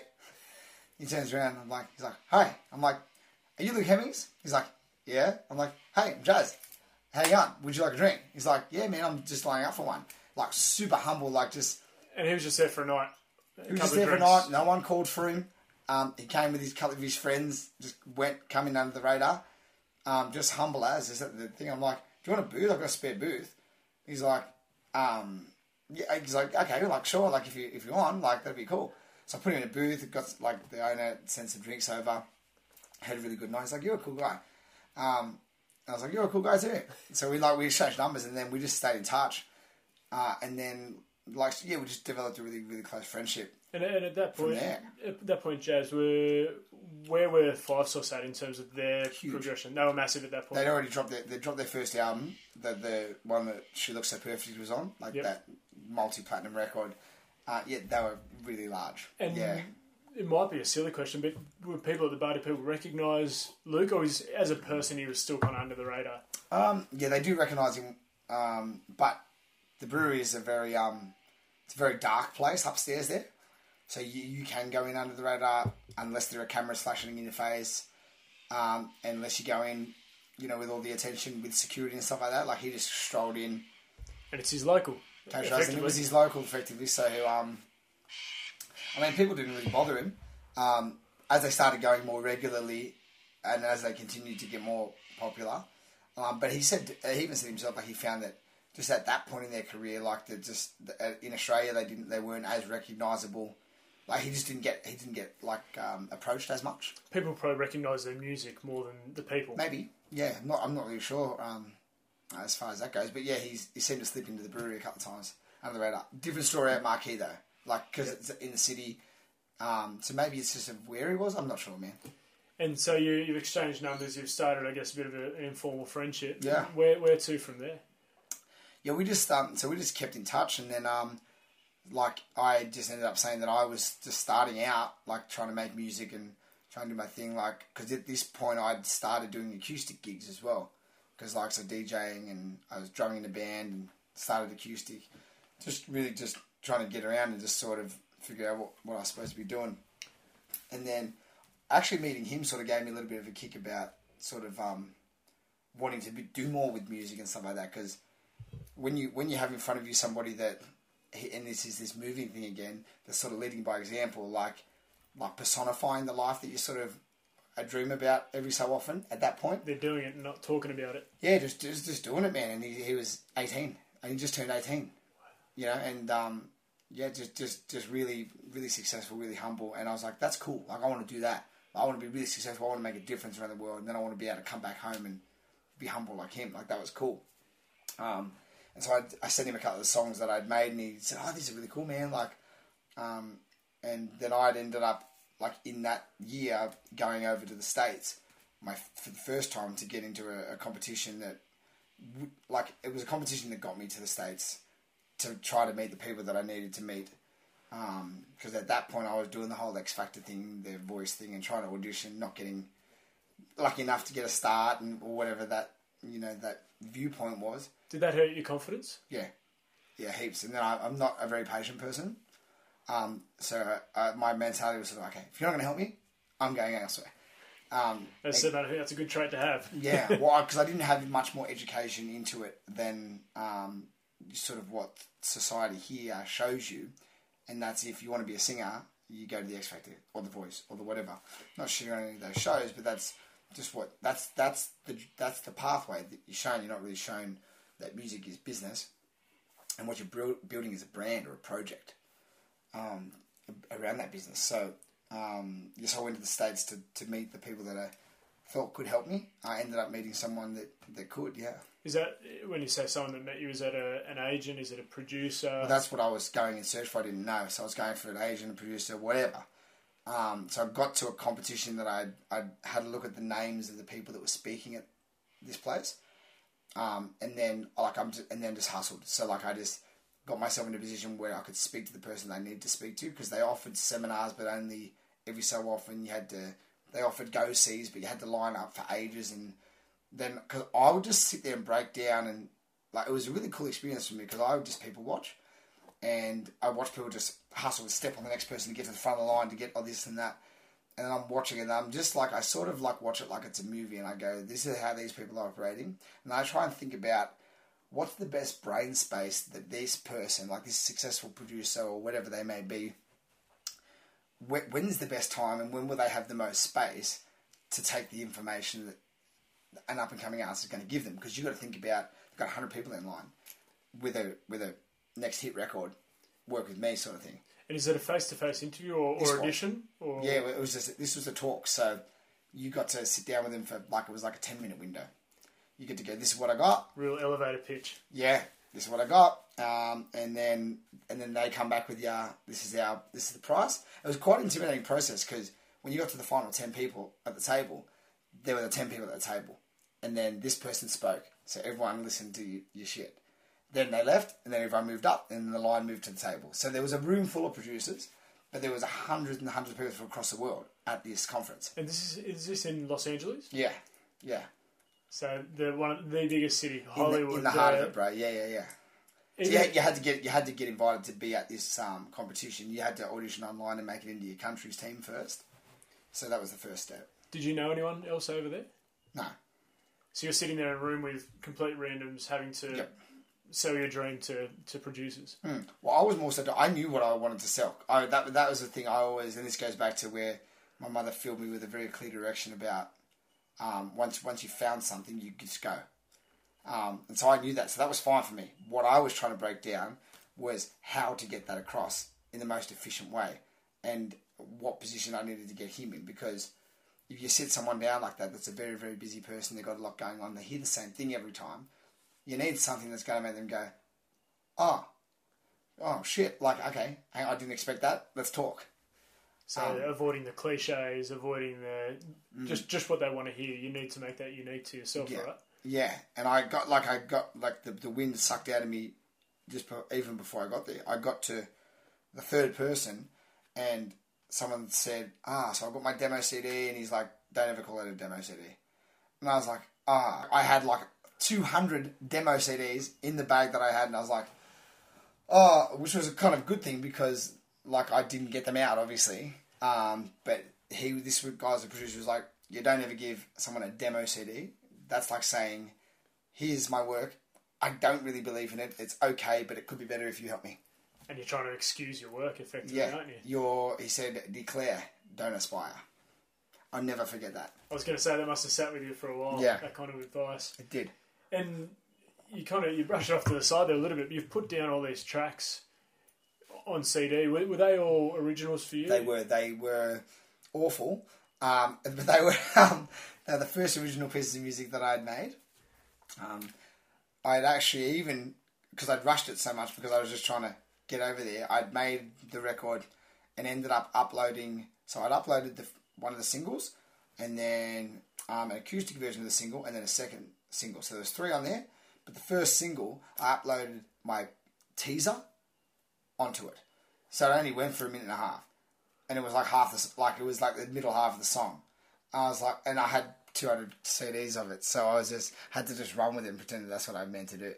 He turns around. I'm like, he's like, hey!" I'm like, "Are you Luke Hemmings?" He's like, "Yeah." I'm like, "Hey, I'm Jazz. How you going? Would you like a drink?" He's like, "Yeah, man. I'm just lining up for one." Like super humble, like just And he was just there for a night. A he was just there for a night. No one called for him. Um, he came with his couple of his friends. Just went coming under the radar. Um, just humble as is that the thing. I'm like, do you want a booth? I've got a spare booth. He's like, um, yeah. He's like, okay, like sure, like if you if you want, like that'd be cool. So I put him in a booth. Got like the owner sent some drinks over. Had a really good night. He's like, you're a cool guy. Um, I was like, you're a cool guy too. So we like we exchanged numbers and then we just stayed in touch. Uh, and then like yeah, we just developed a really really close friendship. And, and at that point, at that point, Jazz were where were Five Sauce at in terms of their Huge. progression? They were massive at that point. They'd already dropped their they dropped their first album, the the one that She Looks So Perfect was on, like Yep. that multi platinum record. Uh, yeah, they were really large. And yeah, it might be a silly question, but would people at the bar, do people recognise Luke, or is, as a person, he was still kind of under the radar? um, yeah, they do recognise him. Um, but the brewery is a very um, it's a very dark place upstairs there, so you, you can go in under the radar unless there are cameras flashing in your face, um, unless you go in, you know, with all the attention with security and stuff like that. Like he just strolled in. And it's his local. Coach It was his local, effectively. So, um, I mean, people didn't really bother him. Um, as they started going more regularly, and as they continued to get more popular, um, but he said he even said himself like he found that just at that point in their career, like just uh, in Australia they didn't they weren't as recognisable. Like he just didn't get he didn't get like um, approached as much. People probably recognise their music more than the people. Maybe, yeah. I'm not I'm not really sure um, as far as that goes, but yeah, he's he seemed to slip into the brewery a couple of times under the radar. Different story at Marquee though, like because it's in the city. Um, so maybe it's just of where he was. I'm not sure, man. And so you, you've exchanged numbers, you've started, I guess, a bit of a, an informal friendship. Yeah. Where, where to from there? Yeah, we just um, so we just kept in touch, and then um, like I just ended up saying that I was just starting out, like trying to make music and trying to do my thing, like because at this point I'd started doing acoustic gigs as well, because like so DJing and I was drumming in a band and started acoustic, just really just trying to get around and just sort of figure out what, what I was supposed to be doing, and then actually meeting him sort of gave me a little bit of a kick about sort of um, wanting to be, do more with music and stuff like that because when you when you have in front of you somebody that and this is this moving thing again that's sort of leading by example like like personifying the life that you sort of I dream about every so often at that point. They're doing it and not talking about it. yeah just just, just doing it man. And he, he was 18 and he just turned 18 you know and um yeah just just just really really successful really humble. And I was like that's cool. Like I want to do that. I want to be really successful. I want to make a difference around the world. And then I want to be able to come back home and be humble like him. Like that was cool. Um, and so I, I sent him a couple of songs that I'd made, and he said, "Oh, these are really cool, man!" Like, um, and then I'd ended up like in that year going over to the states, my for the first time to get into a, a competition that, like, it was a competition that got me to the states to try to meet the people that I needed to meet. Because at that point, I was doing the whole X Factor thing, the voice thing, and trying to audition, not getting lucky enough to get a start, and or whatever that you know that viewpoint was. Did that hurt your confidence? Yeah, yeah, heaps. And then I, I'm not a very patient person, um, so uh, my mentality was sort of okay. If you're not going to help me, I'm going elsewhere. Um, That's, that, that's a good trait to have. yeah, well, because I didn't have much more education into it than um, sort of what society here shows you, and that's if you want to be a singer, you go to the X Factor or the Voice or the whatever. Not sure on any of those shows, but that's just what that's that's the that's the pathway that you're shown. You're not really shown that music is business, and what you're building is a brand or a project um, around that business. So um, yes, I went to the states to, to meet the people that I thought could help me. I ended up meeting someone that, that could. Yeah, Is that when you say someone that met you? Is that a, an agent? Is it a producer? well, that's what I was going in search for. I didn't know, so I was going for an agent, a producer, whatever. Um, so I got to a competition that I I had a look at the names of the people that were speaking at this place, um, and then like I'm just, and then just hustled. So like I just got myself in a position where I could speak to the person I needed to speak to because they offered seminars, but only every so often you had to. They offered go sees, but you had to line up for ages, and then because I would just sit there and break down, and like it was a really cool experience for me because I would just people watch, and I watch people just hustle and step on the next person to get to the front of the line to get all this and that. And I'm watching it and I'm just like, I sort of like watch it like it's a movie and I go, this is how these people are operating. And I try and think about what's the best brain space that this person, like this successful producer or whatever they may be, when's the best time and when will they have the most space to take the information that an up and coming artist is going to give them? Because you've got to think about, you've got 100 people in line with a, with a next hit record, work with me sort of thing. And is it a face to face interview or, or audition? Or? Yeah, it was just this was a talk, so you got to sit down with him for like it was like a ten minute window. You get to go. This is what I got. Real elevator pitch. Yeah, this is what I got. Um, and then and then they come back with yeah, this is our this is the price. It was quite an intimidating process because when you got to the final ten people at the table, there were the ten people at the table, and then this person spoke, so everyone listened to you, your shit. Then they left, and then everyone moved up, and the line moved to the table. So there was a room full of producers, but there was hundreds and hundreds of people from across the world at this conference. And this is is this in Los Angeles? Yeah, yeah. So the one the biggest city, Hollywood. In the, in the heart uh, of it, bro. Yeah, yeah, yeah. So you, had, you had to get you had to get invited to be at this um, competition. You had to audition online and make it into your country's team first. So that was the first step. Did you know anyone else over there? No. So you're sitting there in a room with complete randoms, having to yep sell your dream to, to producers? Mm. Well, I was more so. I knew what I wanted to sell. I, that that was the thing I always, and this goes back to where my mother filled me with a very clear direction about um, once once you found something, you just go. Um, and so I knew that, so that was fine for me. What I was trying to break down was how to get that across in the most efficient way, and what position I needed to get him in. Because if you sit someone down like that, that's a very very busy person. They've got a lot going on. They hear the same thing every time you need something that's going to make them go, oh, oh shit, like, okay, I didn't expect that. Let's talk. So um, avoiding the cliches, avoiding the mm. just just what they want to hear. You need to make that unique to yourself, yeah, right? Yeah, and I got like I got like the the wind sucked out of me just even before I got there. I got to the third person, and someone said, "Ah, so I got my demo CD," and he's like, "Don't ever call it a demo CD," and I was like, "Ah," I had like 200 demo CDs in the bag that I had, and I was like, oh, which was a kind of good thing because like I didn't get them out, obviously. Um, but he, this guy's the producer, was like, you don't ever give someone a demo CD. That's like saying, here's my work. I don't really believe in it. It's okay, but it could be better if you help me. And you're trying to excuse your work, effectively, yeah, aren't you? You're, he said, declare, don't aspire. I'll never forget that. I was going to say that must have sat with you for a while. Yeah, that kind of advice. It did and you kind of you brush it off to the side there a little bit. But you've put down all these tracks on CD. Were, were they all originals for you? They were. They were awful, um, but they were um, they were the first original pieces of music that I'd made. Um, I'd actually even because I'd rushed it so much because I was just trying to get over there. I'd made the record and ended up uploading. So I'd uploaded the one of the singles, and then um, an acoustic version of the single, and then a second single. So there's three on there, but the first single I uploaded my teaser onto it, so it only went for a minute and a half, and it was like half the like it was like the middle half of the song. I was like, and I had 200 CDs of it, so I was just had to just run with it and pretend that that's what I meant to do.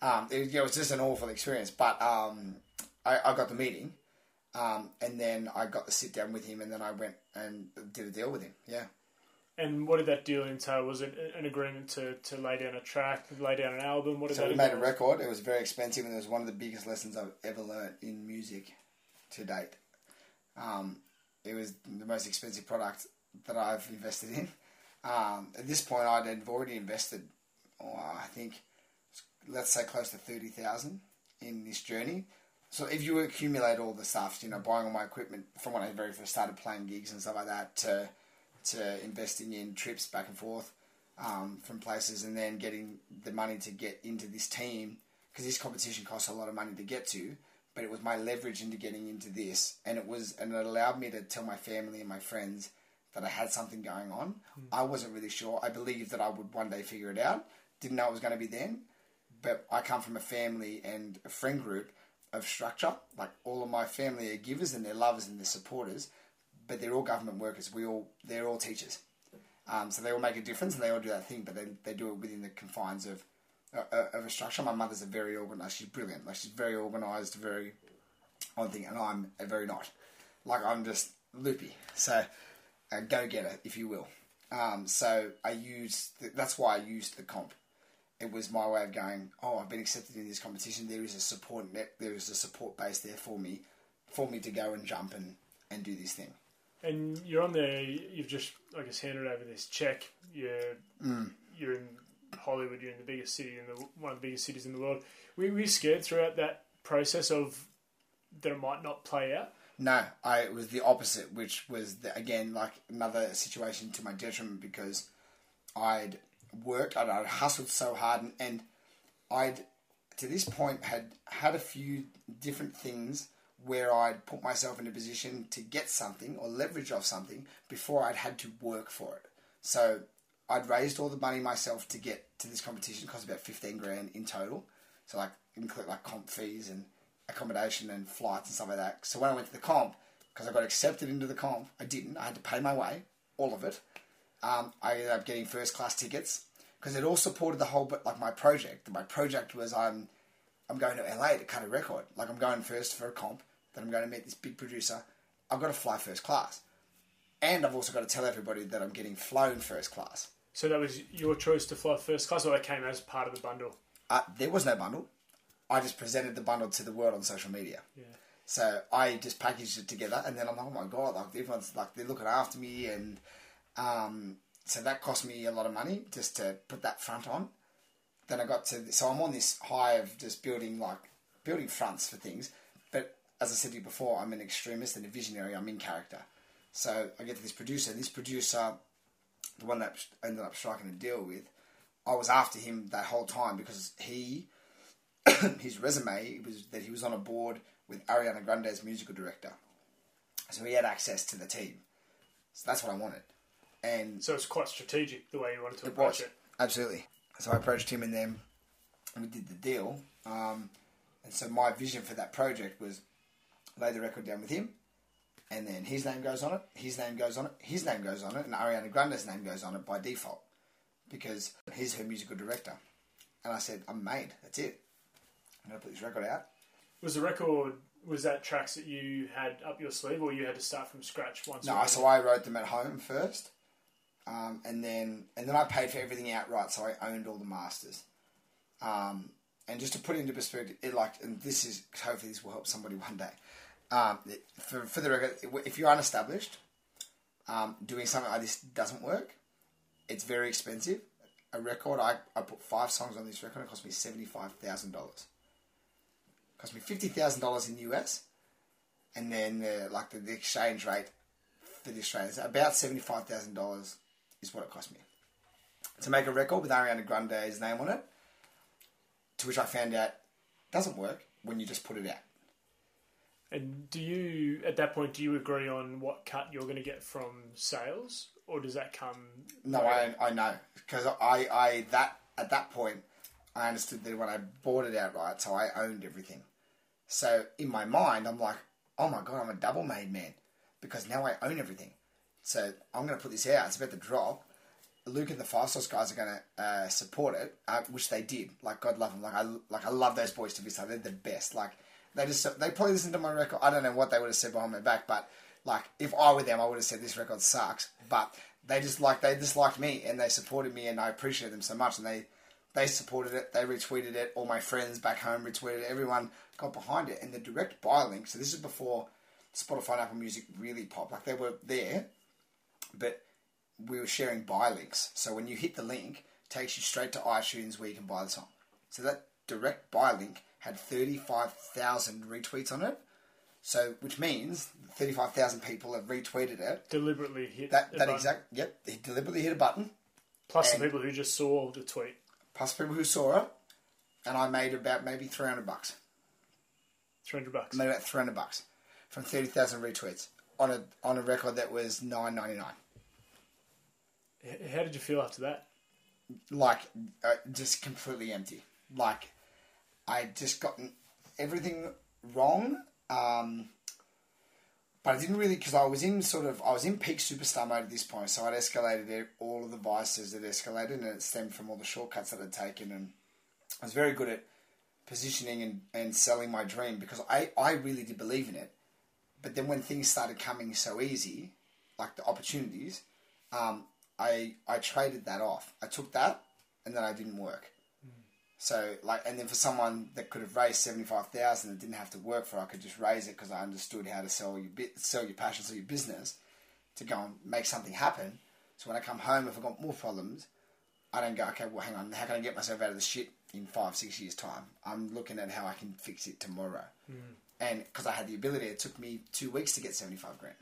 Um, it, know, it was just an awful experience, but um, I, I got the meeting. Um, and then I got to sit down with him, and then I went and did a deal with him. Yeah. And what did that deal entail? Was it an agreement to, to lay down a track, lay down an album? What did so that we made a record. It was very expensive, and it was one of the biggest lessons I've ever learned in music to date. Um, it was the most expensive product that I've invested in. Um, at this point, I'd already invested, oh, I think, let's say close to thirty thousand in this journey. So if you accumulate all the stuff, you know, buying all my equipment from when I very first started playing gigs and stuff like that, to to investing in trips back and forth um, from places and then getting the money to get into this team because this competition costs a lot of money to get to but it was my leverage into getting into this and it was and it allowed me to tell my family and my friends that I had something going on. Mm. I wasn't really sure. I believed that I would one day figure it out. didn't know it was going to be then, but I come from a family and a friend group of structure. Like all of my family are givers and they're lovers and they're supporters, but they're all government workers. We all they're all teachers, um, so they all make a difference and they all do that thing, but they they do it within the confines of uh, of a structure. My mother's a very organised. She's brilliant. Like she's very organised, very on thing, and I'm a very not. Like I'm just loopy. So a go getter, if you will. Um, so I used that's why I used the comp. It was my way of going. Oh, I've been accepted in this competition. There is a support net. There is a support base there for me, for me to go and jump and and do this thing. And you're on there. You've just, I guess, handed over this check. You're Mm. you're in Hollywood. You're in the biggest city in the one of the biggest cities in the world. Were were you scared throughout that process of that it might not play out? No, I it was the opposite, which was the, again like another situation to my detriment because I'd worked, I'd, I'd hustled so hard, and, and I'd to this point had had a few different things where I'd put myself in a position to get something or leverage off something before I'd had to work for it. So I'd raised all the money myself to get to this competition. It cost about fifteen grand in total. So like include like comp fees and accommodation and flights and stuff like that. So when I went to the comp, because I got accepted into the comp, I didn't. I had to pay my way, all of it. Um, I ended up getting first class tickets because it all supported the whole, but like my project. My project was I'm, I'm going to LA to cut a record. Like I'm going first for a comp, then I'm going to meet this big producer. I've got to fly first class, and I've also got to tell everybody that I'm getting flown first class. So that was your choice to fly first class, or that came as part of the bundle. Uh, there was no bundle. I just presented the bundle to the world on social media. Yeah. So I just packaged it together, and then I'm like, oh my god, like everyone's like they're looking after me, and um, so that cost me a lot of money just to put that front on. Then I got to so I'm on this high of just building like building fronts for things, as I said to you before, I'm an extremist and a visionary. I'm in character. So I get to this producer. This producer, the one that ended up striking a deal with, I was after him that whole time because he his resume was that he was on a board with Ariana Grande's musical director. So he had access to the team. So that's what I wanted. And So it's quite strategic the way you wanted to approach it. Absolutely. So I approached him and then and we did the deal. Um, and so my vision for that project was lay the record down with him, and then his name goes on it, his name goes on it, his name goes on it, and Ariana Grande's name goes on it by default because he's her musical director. And I said, I'm made. That's it. I'm going to put this record out. Was the record was that tracks that you had up your sleeve, or you had to start from scratch once? No, so I wrote them at home first, um, and then and then I paid for everything outright, so I owned all the masters. Um, and just to put it into perspective, it like, and this is hopefully this will help somebody one day. Um, for for the record, if you're unestablished, um, doing something like this doesn't work. It's very expensive. A record, I, I put five songs on this record. It cost me seventy five thousand dollars. Cost me fifty thousand dollars in US, and then uh, like the, the exchange rate for the Australians, about seventy five thousand dollars is what it cost me to make a record with Ariana Grande's name on it. To which I found out doesn't work when you just put it out. And do you, at that point, do you agree on what cut you're going to get from sales, or does that come? No, I, I know because I, I that at that point I understood that when I bought it outright, so I owned everything. So in my mind, I'm like, oh my god, I'm a double made man because now I own everything. So I'm going to put this out. It's about to drop. Luke and the Five Sauce guys are going to uh, support it, uh, which they did. Like God love them. Like I like I love those boys to be so they're the best. Like they just they probably listened to my record. I don't know what they would have said behind my back, but like if I were them, I would have said this record sucks. But they just like they just liked me and they supported me, and I appreciate them so much. And they they supported it. They retweeted it. All my friends back home retweeted it. Everyone got behind it. And the direct buy link. So this is before Spotify and Apple Music really popped. Like they were there, but we were sharing buy links. So when you hit the link, takes you straight to iTunes where you can buy the song. So that direct buy link had 35,000 retweets on it. So which means 35,000 people have retweeted it. Deliberately hit That that button. exact yep, he deliberately hit a button. Plus the people who just saw the tweet. Plus people who saw it, and I made about maybe 300 bucks. Three hundred bucks. made about 300 bucks from 30,000 retweets on a on a record that was 9.99. How did you feel after that? like uh, just completely empty. Like I just gotten everything wrong. Um, but I didn't really because I was in sort of I was in peak superstar mode at this point, so I'd escalated all of the vices that escalated, and it stemmed from all the shortcuts that I'd taken, and I was very good at positioning and, and selling my dream because I, I really did believe in it. But then when things started coming so easy, like the opportunities, um, I I traded that off. I took that, and then I didn't work. So like, and then for someone that could have raised seventy five thousand and didn't have to work for, it, I could just raise it because I understood how to sell your bit, sell your passion, sell your business, to go and make something happen. So when I come home, if I've got more problems, I don't go, okay, well, hang on, how can I get myself out of the shit in five, six years' time? I'm looking at how I can fix it tomorrow. Hmm. And because I had the ability, it took me two weeks to get seventy five grand.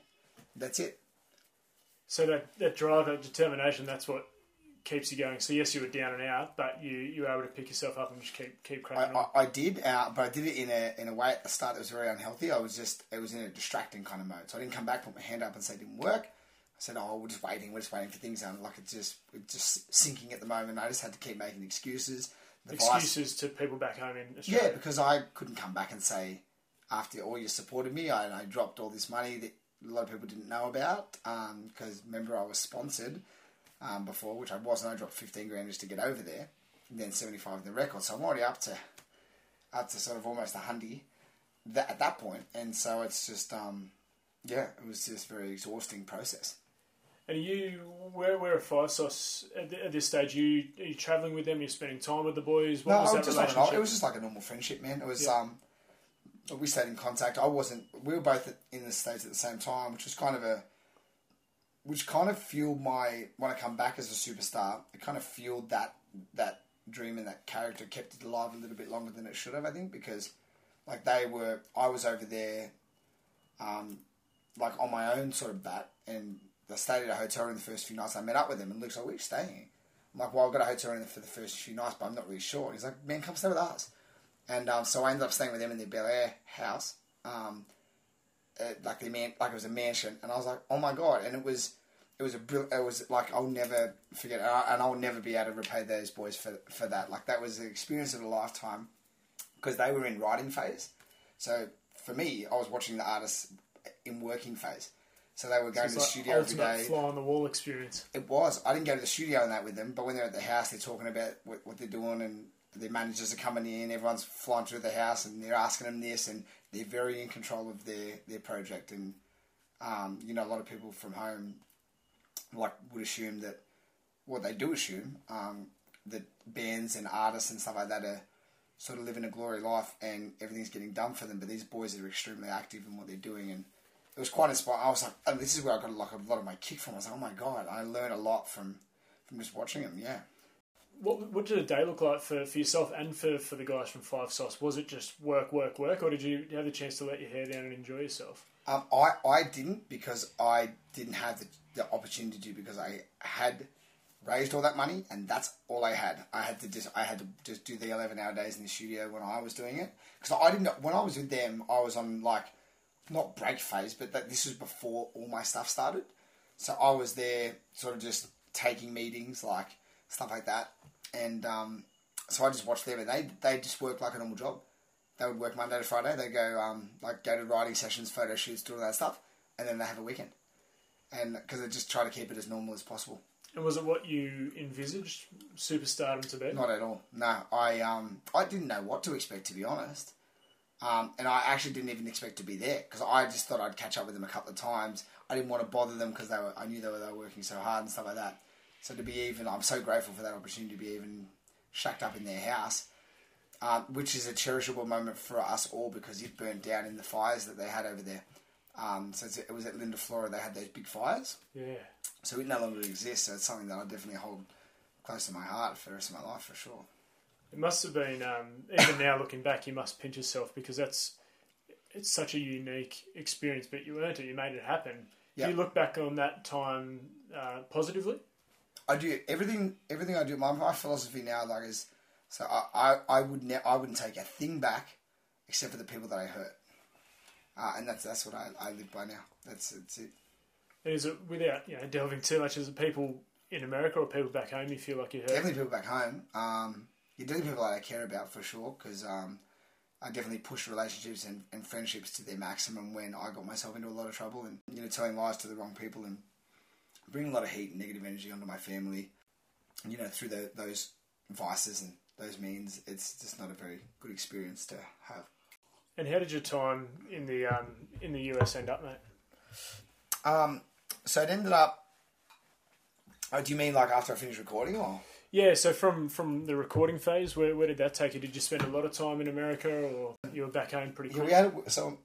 That's it. So that that drive, that determination, that's what keeps you going. So yes, you were down and out, but you you were able to pick yourself up and just keep keep I, cracking on. I, I did, uh, but I did it in a in a way at the start that was very unhealthy. I was just it was in a distracting kind of mode. So I didn't come back, put my hand up, and say it didn't work. I said, "Oh, we're just waiting. We're just waiting for things." And like it's just it's just sinking at the moment. I just had to keep making excuses. The vice- Excuses to people back home in Australia. yeah, because I couldn't come back and say after all you supported me, I, I dropped all this money that a lot of people didn't know about. Because remember, I was sponsored um, before, which I wasn't. I dropped fifteen grand just to get over there, and then seventy five in the record. So I'm already up to up to sort of almost a hundred that, at that point. and so it's just um, yeah, it was just a very exhausting process. And you where where are Five Sauce at, at this stage? You are you traveling with them? You're spending time with the boys. What No, was it that was just like an, relationship? it was just like a normal friendship, man. It was Yeah. um, we stayed in contact. I wasn't. We were both in the states at the same time, which was kind of a, which kind of fueled my when I come back as a superstar. It kind of fueled that that dream and that character kept it alive a little bit longer than it should have. I think because, like they were, I was over there, um, like on my own sort of bat, and I stayed at a hotel in the first few nights. I met up with him, and Luke's like, "Where are you staying?" I'm like, "Well, I've got a hotel room for the first few nights, but I'm not really sure." He's like, "Man, come stay with us." And um, so I ended up staying with them in their Bel Air house, um, uh, like the man, like it was a mansion, and I was like, "Oh my god!" And it was, it was a, brill- it was like I'll never forget, and I- and I'll never be able to repay those boys for for that. Like that was the experience of a lifetime, because they were in writing phase. So for me, I was watching the artists in working phase. So they were going It's to the like studio every day. fly on the wall experience. It was. I didn't go to the studio and that with them, but when they're at the house, they're talking about what, what they're doing, and their managers are coming in. Everyone's flying through the house, and they're asking them this, and they're very in control of their their project. And um, you know, a lot of people from home like would assume that, well, they do assume um, that bands and artists and stuff like that are sort of living a glory life, and everything's getting done for them. But these boys are extremely active in what they're doing, and it was quite inspiring. I was like, oh, this is where I got like a lot of my kick from. I was like, oh my god, I learned a lot from from just watching them. Yeah. What what did a day look like for, for yourself and for, for the guys from Five Sauce? Was it just work, work, work, or did you have the chance to let your hair down and enjoy yourself? Um, I, I didn't because I didn't have the, the opportunity to because I had raised all that money and that's all I had. I had to just I had to just do the eleven hour days in the studio when I was doing it because I didn't when I was with them I was on like not break phase but that this was before all my stuff started. So I was there sort of just taking meetings like stuff like that and um, so I just watched them and they they just worked like a normal job they would work Monday to Friday. They go um, like go to writing sessions, photo shoots, do all that stuff, and then they have a weekend. And because they just try to keep it as normal as possible. And was it what you envisaged superstardom to be? Not at all. No, I um I didn't know what to expect to be honest. Um, and I actually didn't even expect to be there because I just thought I'd catch up with them a couple of times. I didn't want to bother them because they were I knew they were, they were working so hard and stuff like that. So to be even, I'm so grateful for that opportunity to be even shacked up in their house. um, which is a cherishable moment for us all because it burnt down in the fires that they had over there. Um, so it was at Linda Flora, they had those big fires. Yeah. So it no longer exists. So it's something that I definitely hold close to my heart for the rest of my life for sure. It must have been, um, even now looking back, you must pinch yourself because that's it's such a unique experience. But you earned it, you made it happen. Yeah. Do you look back on that time uh, positively? I do everything. Everything I do. My, my philosophy now, like, is so I, I, I would ne- I wouldn't take a thing back, except for the people that I hurt, uh, and that's that's what I, I live by now. That's that's it. And is it without you know delving too much? Is it people in America or people back home you feel like you heard? Definitely people back home. Um, you're definitely people that I care about for sure because um, I definitely pushed relationships and, and friendships to their maximum when I got myself into a lot of trouble and you know telling lies to the wrong people and bringing a lot of heat and negative energy onto my family. You know through the, those vices and those means, it's just not a very good experience to have. And how did your time in the um, in the US end up, mate? Um, so it ended up. Oh, do you mean like after I finished recording, or? Yeah, so from from the recording phase, where, where did that take you? Did you spend a lot of time in America, or you were back home pretty Yeah, we had so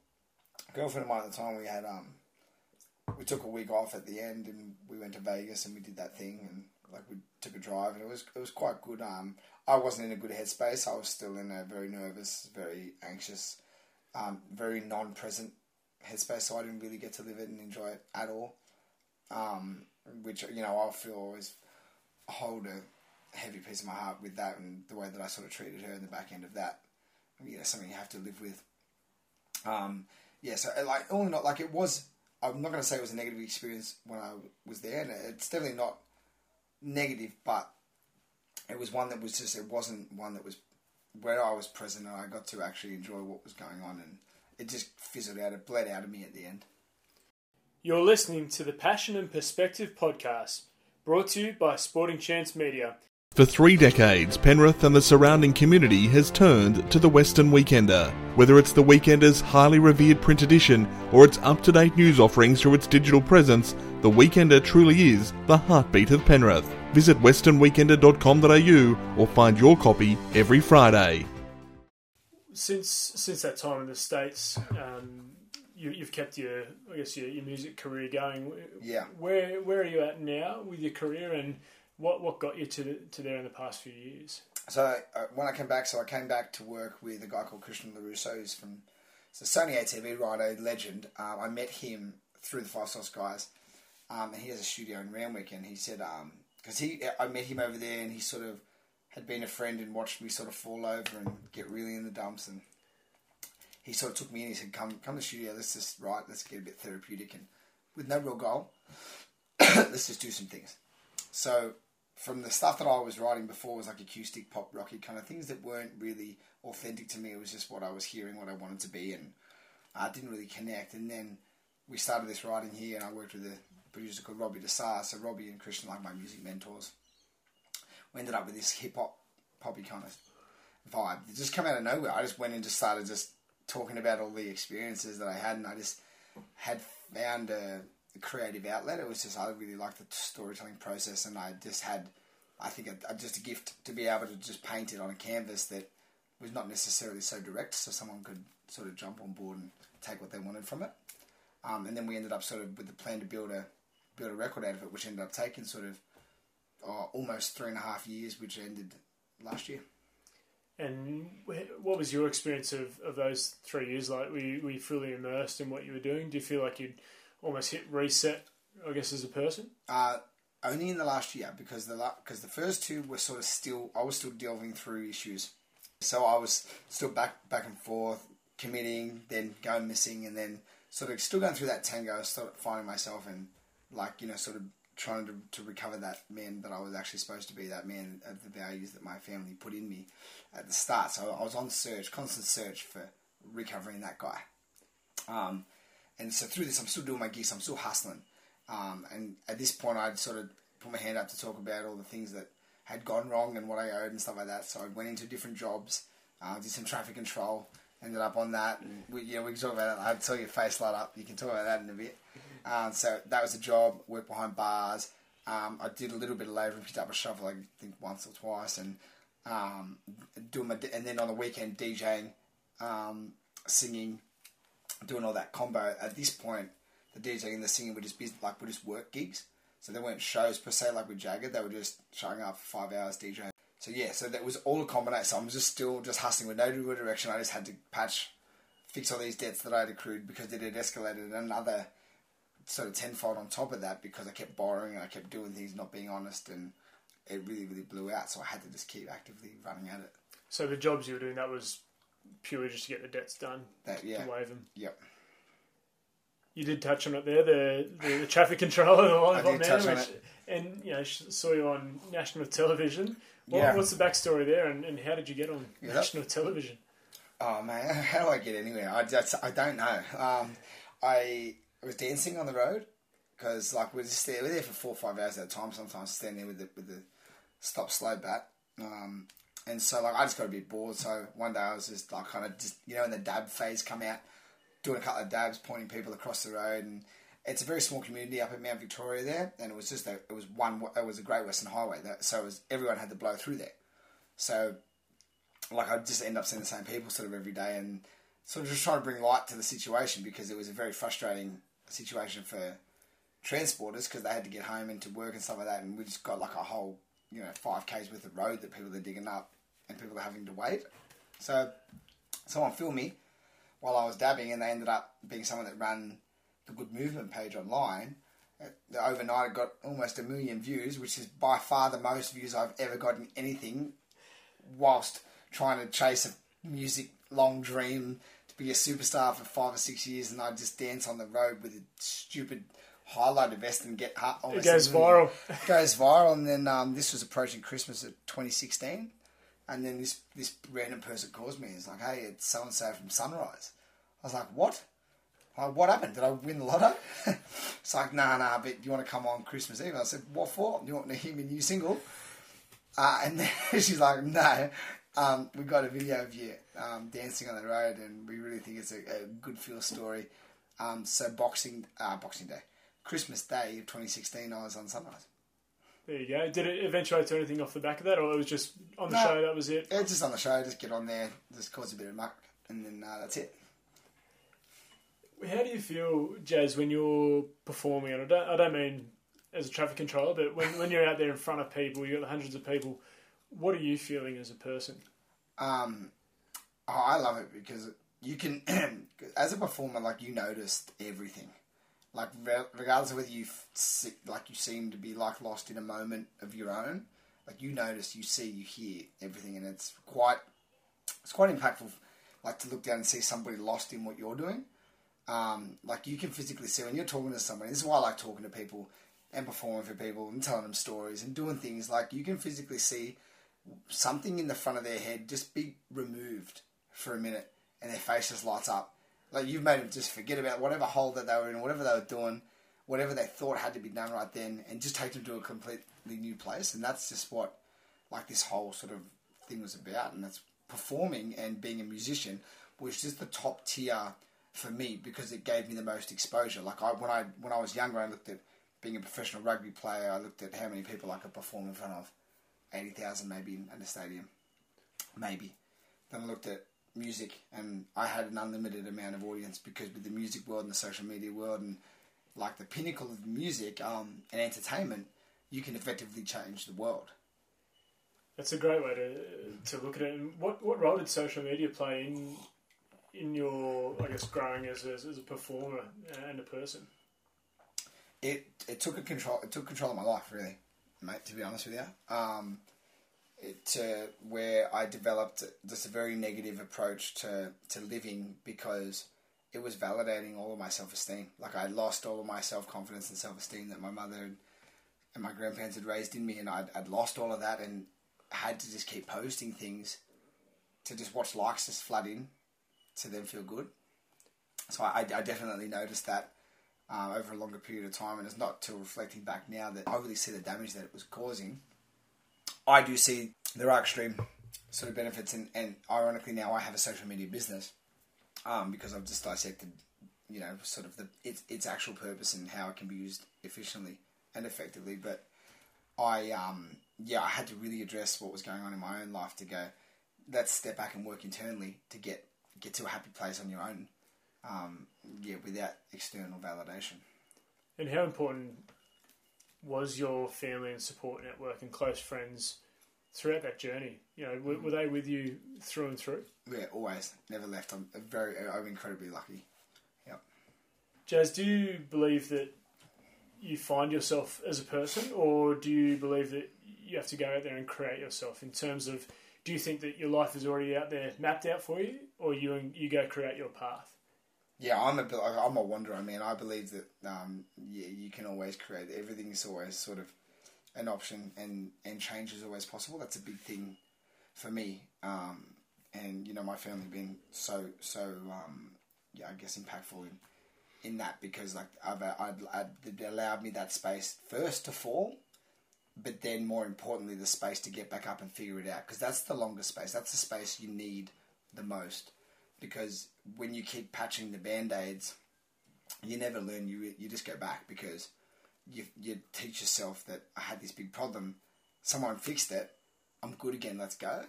girlfriend of mine at the time. We had um, we took a week off at the end, and we went to Vegas, and we did that thing, and like we took a drive, and it was it was quite good. Um, I wasn't in a good headspace. I was still in a very nervous, very anxious, um, very non-present headspace. So I didn't really get to live it and enjoy it at all. Um, which you know I feel always hold a heavy piece of my heart with that, and the way that I sort of treated her in the back end of that. You know, something you have to live with. Um, yeah, so like in all, like it was. I'm not going to say it was a negative experience when I was there, and it's definitely not negative, but it was one that was just. It wasn't one that was where I was present, and I got to actually enjoy what was going on, and it just fizzled out. It bled out of me at the end. You're listening to the Passion and Perspective podcast, brought to you by Sporting Chance Media. For three decades, Penrith and the surrounding community has turned to the Western Weekender. Whether it's the Weekender's highly revered print edition or its up to date news offerings through its digital presence, the Weekender truly is the heartbeat of Penrith. Visit westernweekender.com.au or find your copy every Friday. Since since that time in the states, um, you, you've kept your I guess your, your music career going. Yeah. Where where are you at now with your career, and what what got you to the, to there in the past few years? So uh, when I came back, so I came back to work with a guy called Christian LaRusso, who's from so Sony ATV writer, legend. Um, I met him through the Five Sauce guys, um, and he has a studio in Randwick, and he said because he I met him over there, and he sort of had been a friend and watched me sort of fall over and get really in the dumps, and he sort of took me in. He said, "Come, come to the studio. Let's just write. Let's get a bit therapeutic, and with no real goal, let's just do some things." So from the stuff that I was writing before was like acoustic pop rocky kind of things that weren't really authentic to me. It was just what I was hearing, what I wanted to be, and I didn't really connect. And then we started this writing here, and I worked with a producer called Robbie Desar. So Robbie and Christian, like my music mentors, we ended up with this hip hop poppy kind of vibe. It just came out of nowhere. I just went and just started just talking about all the experiences that I had, and I just had found a a creative outlet. It was just I really liked the storytelling process, and I just had, I think, a, just a gift to be able to just paint it on a canvas that was not necessarily so direct, so someone could sort of jump on board and take what they wanted from it. Um, and then we ended up sort of with the plan to build a build a record out of it, which ended up taking sort of oh, almost three and a half years, which ended last year. And what was your experience of, of those three years like? Were you, were you fully immersed in what you were doing? Do you feel like you'd almost hit reset, I guess, as a person? Uh, only in the last year because the because the first two were sort of still I was still delving through issues, so I was still back back and forth, committing, then going missing, and then sort of still going through that tango, sort of finding myself and like you know sort of trying to, to recover that man that I was actually supposed to be, that man of the values that my family put in me at the start. So I was on search, constant search for recovering that guy. Um, and so through this, I'm still doing my gigs. I'm still hustling. Um, and at this point, I'd sort of put my hand up to talk about all the things that had gone wrong and what I owed and stuff like that. So I went into different jobs, uh, did some traffic control, ended up on that. And we, you know, we can talk about that. I saw your face light up. You can talk about that in a bit. Um, so that was a job. Worked behind bars. Um, I did a little bit of labour, picked up a shovel, I think once or twice, and um, doing my and then on the weekend DJing, um, singing, doing all that combo. At this point, the DJing and the singing were just business, like were just work gigs. So they weren't shows per se like with Jagged. They were just showing up for five hours DJing. So yeah, so that was all a combination. So I'm just still just hustling with no real direction. I just had to patch, fix all these debts that I had accrued because it had escalated another sort of tenfold on top of that because I kept borrowing and I kept doing things, not being honest, and it really, really blew out. So I had to just keep actively running at it. So the jobs you were doing, that was purely just to get the debts done, That yeah, to waive them. yep. you did touch on it there, the the, the traffic controller, the lollipop man, which, and you know saw you on national television. What, Yeah. What's the backstory there, and, and how did you get on Yeah. national television? Oh man, how do I get anywhere? I just, I don't know. Um, I was dancing on the road because like we're just there, we were there for four or five hours at a time. Sometimes standing there with the with the stop slow bat. Um, and so like I just got a bit bored. So one day I was just like kind of just you know in the dab phase come out, doing a couple of dabs, pointing people across the road, and it's a very small community up at Mount Victoria there, and it was just a, it was one it was a Great Western Highway, that, so was everyone had to blow through there. So like I just end up seeing the same people sort of every day, and sort of just trying to bring light to the situation because it was a very frustrating situation for transporters because they had to get home and to work and stuff like that, and we just got like a whole you know five k's worth of road that people are digging up and people are having to wait. So someone filmed me while I was dabbing, and they ended up being someone that ran the Good Movement page online. Uh, Overnight, it got almost a million views, which is by far the most views I've ever gotten anything whilst trying to chase a music long dream to be a superstar for five or six years, and I just dance on the road with a stupid highlighter vest and get hu- It almost goes viral. goes viral, and then um, this was approaching Christmas of 2016, and then this this random person calls me and like, "Hey, it's so and so from Sunrise." I was like, "What?" Like, what happened? Did I win the lotto? it's like, nah, nah, but you want to come on Christmas Eve? I said, what for? You want to hear my new single? Uh, and then she's like, no, um, we got a video of you um, dancing on the road, and we really think it's a, a good feel story. Um, so Boxing uh, Boxing Day, Christmas Day of 2016, I was on Sunrise. There you go. Did it eventuate to anything off the back of that, or it was just on the No. show? That was it. Yeah, just on the show, just get on there, just cause a bit of muck, and then uh, that's it. How do you feel, Jazz, when you're performing? And I don't, I don't mean as a traffic controller, but when, when you're out there in front of people, you've got hundreds of people. What are you feeling as a person? Um, oh, I love it because you can, as a performer, like you noticed everything. Like regardless of whether you like you seem to be like lost in a moment of your own, like you notice, you see, you hear everything, and it's quite, it's quite impactful. Like to look down and see somebody lost in what you're doing. Um, like you can physically see when you're talking to somebody. This is why I like talking to people and performing for people and telling them stories and doing things. Like you can physically see something in the front of their head just be removed for a minute and their face just lights up. Like you've made them just forget about whatever hole that they were in, whatever they were doing, whatever they thought had to be done right then, and just take them to a completely new place. And that's just what like this whole sort of thing was about. And that's performing and being a musician was just the top tier for me because it gave me the most exposure. Like I when I when I was younger, I looked at being a professional rugby player. I looked at how many people I could perform in front of, eighty thousand maybe in, in a stadium, maybe. Then I looked at music, and I had an unlimited amount of audience because with the music world and the social media world and like the pinnacle of music um, and entertainment, you can effectively change the world. That's a great way to to look at it. And what what role did social media play in in your, I guess, growing as a, as a performer and a person? it it took a control it took control of my life really, mate. To be honest with you, um, to where I developed a very negative approach to to living because it was validating all of my self esteem. Like I lost all of my self confidence and self esteem that my mother and my grandparents had raised in me, and I'd, I'd lost all of that and had to just keep posting things to just watch likes just flood in to then feel good. So I, I definitely noticed that um, over a longer period of time, and it's not till reflecting back now that I really see the damage that it was causing. I do see there are extreme sort of benefits, and, and ironically now I have a social media business um, because I've just dissected, you know, sort of the its its actual purpose and how it can be used efficiently and effectively. But I, um, yeah, I had to really address what was going on in my own life to go. Let's step back and work internally to get get to a happy place on your own. Um, yeah, without external validation. And how important was your family and support network and close friends throughout that journey? You know, were, were they with you through and through? Yeah, always, never left. I'm very, I'm incredibly lucky. Yep. Jazz, do you believe that you find yourself as a person, or do you believe that you have to go out there and create yourself? In terms of, do you think that your life is already out there mapped out for you, or you you go create your path? Yeah, I'm a I'm a wanderer, man. I believe that um, yeah, you can always create everything is always sort of an option, and and change is always possible. That's a big thing for me. Um, and you know, my family been so so um, yeah, I guess impactful in in that because like I've, I'd, it allowed me that space first to fall, but then more importantly the space to get back up and figure it out because that's the longest space. That's the space you need the most because when you keep patching the band aids, you never learn. You you just go back because you you teach yourself that I had this big problem, someone fixed it, I'm good again. Let's go.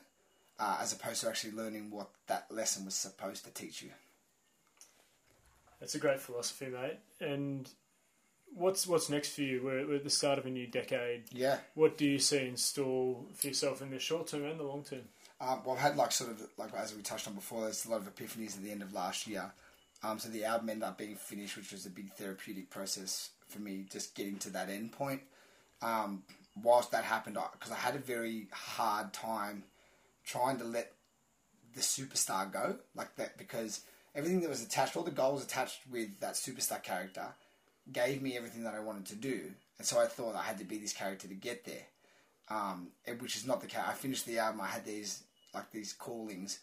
Uh, as opposed to actually learning what that lesson was supposed to teach you. That's a great philosophy, mate. And what's what's next for you? We're, we're at the start of a new decade. Yeah. What do you see in store for yourself in the short term and the long term? Um, well, I've had like sort of like as we touched on before. There's a lot of epiphanies at the end of last year. Um, so the album ended up being finished, which was a big therapeutic process for me, just getting to that end point. Um, whilst that happened, because I, I had a very hard time trying to let the superstar go like that, because everything that was attached, all the goals attached with that superstar character, gave me everything that I wanted to do, and so I thought I had to be this character to get there. Um, which is not the case. I finished the album. I had these like these callings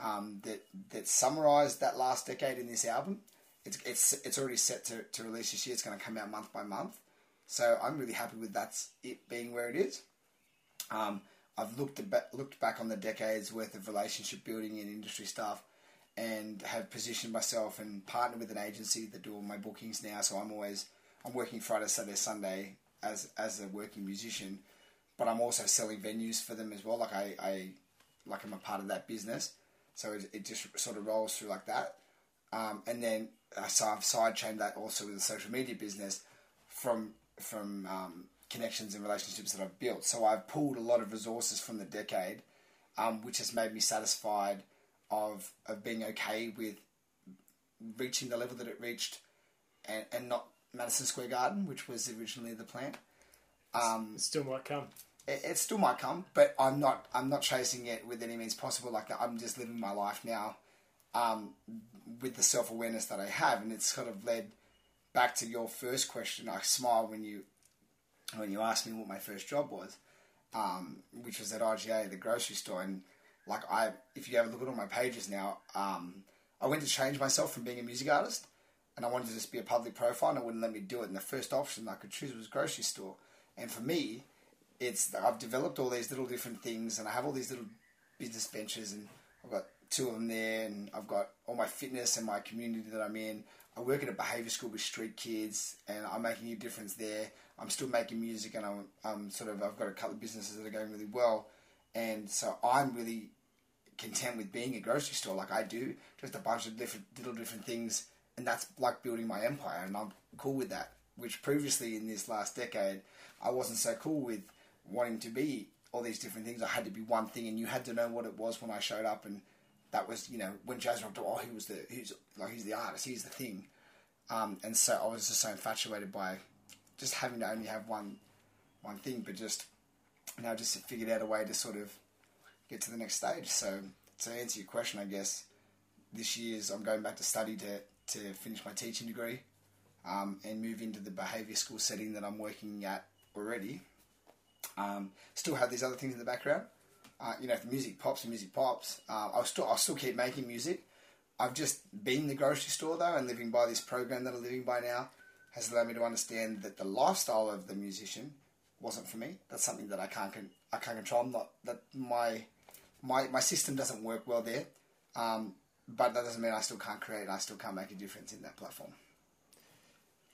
um, that that summarised that last decade in this album. It's it's it's already set to, to release this year. It's going to come out month by month. So I'm really happy with that's it being where it is. Um, I've looked looked back on the decades worth of relationship building and industry stuff, and have positioned myself and partnered with an agency that do all my bookings now. So I'm always I'm working Friday, Saturday, Sunday as as a working musician, but I'm also selling venues for them as well. Like I, I like I'm a part of that business, so it, it just sort of rolls through like that. Um, and then uh, so I've side chained that also with the social media business from from um, connections and relationships that I've built. So I've pulled a lot of resources from the decade, um, which has made me satisfied of of being okay with reaching the level that it reached, and, and not Madison Square Garden, which was originally the plan. Um, still might come. It, it still might come, but I'm not. I'm not chasing it with any means possible. Like that, I'm just living my life now, um, with the self awareness that I have, and it's sort of led back to your first question. I smile when you when you asked me what my first job was, um, which was at IGA, the grocery store, and like I, if you ever look at all my pages now, um, I went to change myself from being a music artist, and I wanted to just be a public profile, and it wouldn't let me do it. And the first option I could choose was grocery store, and for me, it's I've developed all these little different things, and I have all these little business ventures, and I've got two of them there, and I've got all my fitness and my community that I'm in. I work at a behaviour school with street kids, and I'm making a difference there. I'm still making music, and I'm, I'm sort of I've got a couple of businesses that are going really well, and so I'm really content with being a grocery store like I do, just a bunch of different little different things, and that's like building my empire, and I'm cool with that. Which previously in this last decade, I wasn't so cool with wanting to be all these different things. I had to be one thing, and you had to know what it was when I showed up, and that was you know when Jazz rocked. Oh, he was the he's like he's the artist, he's the thing, um, and so I was just so infatuated by just having to only have one one thing, but just now just figured out a way to sort of get to the next stage. So to answer your question, I guess this year's I'm going back to study to to finish my teaching degree um, and move into the behaviour school setting that I'm working at already. Um, still have these other things in the background. Uh, you know, if the music pops, the music pops. Uh, I'll still I'll still keep making music. I've just been in the grocery store though, and living by this program that I'm living by now has allowed me to understand that the lifestyle of the musician wasn't for me. That's something that I can't con- I can't control. I'm not that my my my system doesn't work well there. Um, but that doesn't mean I still can't create. I still can't make a difference in that platform.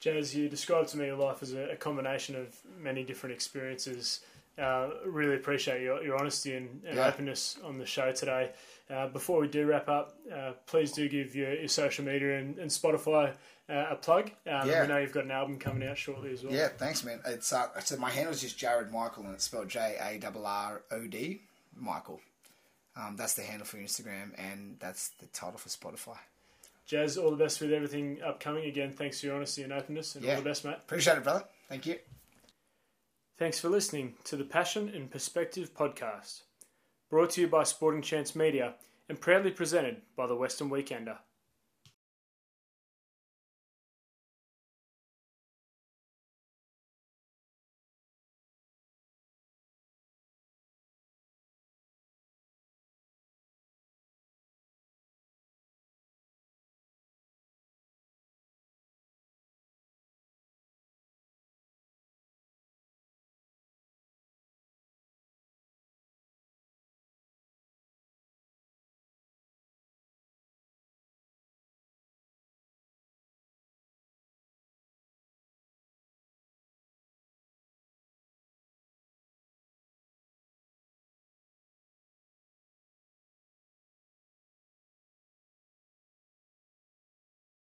Jazz, you described to me your life as a, a combination of many different experiences. Uh, really appreciate your, your honesty and, and Yeah. openness on the show today. Uh, before we do wrap up, uh, please do give your, your social media and, and Spotify uh, a plug. Um, Yeah. We know you've got an album coming out shortly as well. Yeah, thanks, man. It's uh, so my handle is just Jarrod Michael, and it's spelled J A R R O D Michael. Um, that's the handle for Instagram, and that's the title for Spotify. Jazz, all the best with everything upcoming. Again, thanks for your honesty and openness, and Yeah. all the best, mate. Appreciate it, brother. Thank you. Thanks for listening to the Passion and Perspective podcast, brought to you by Sporting Chance Media and proudly presented by the Western Weekender.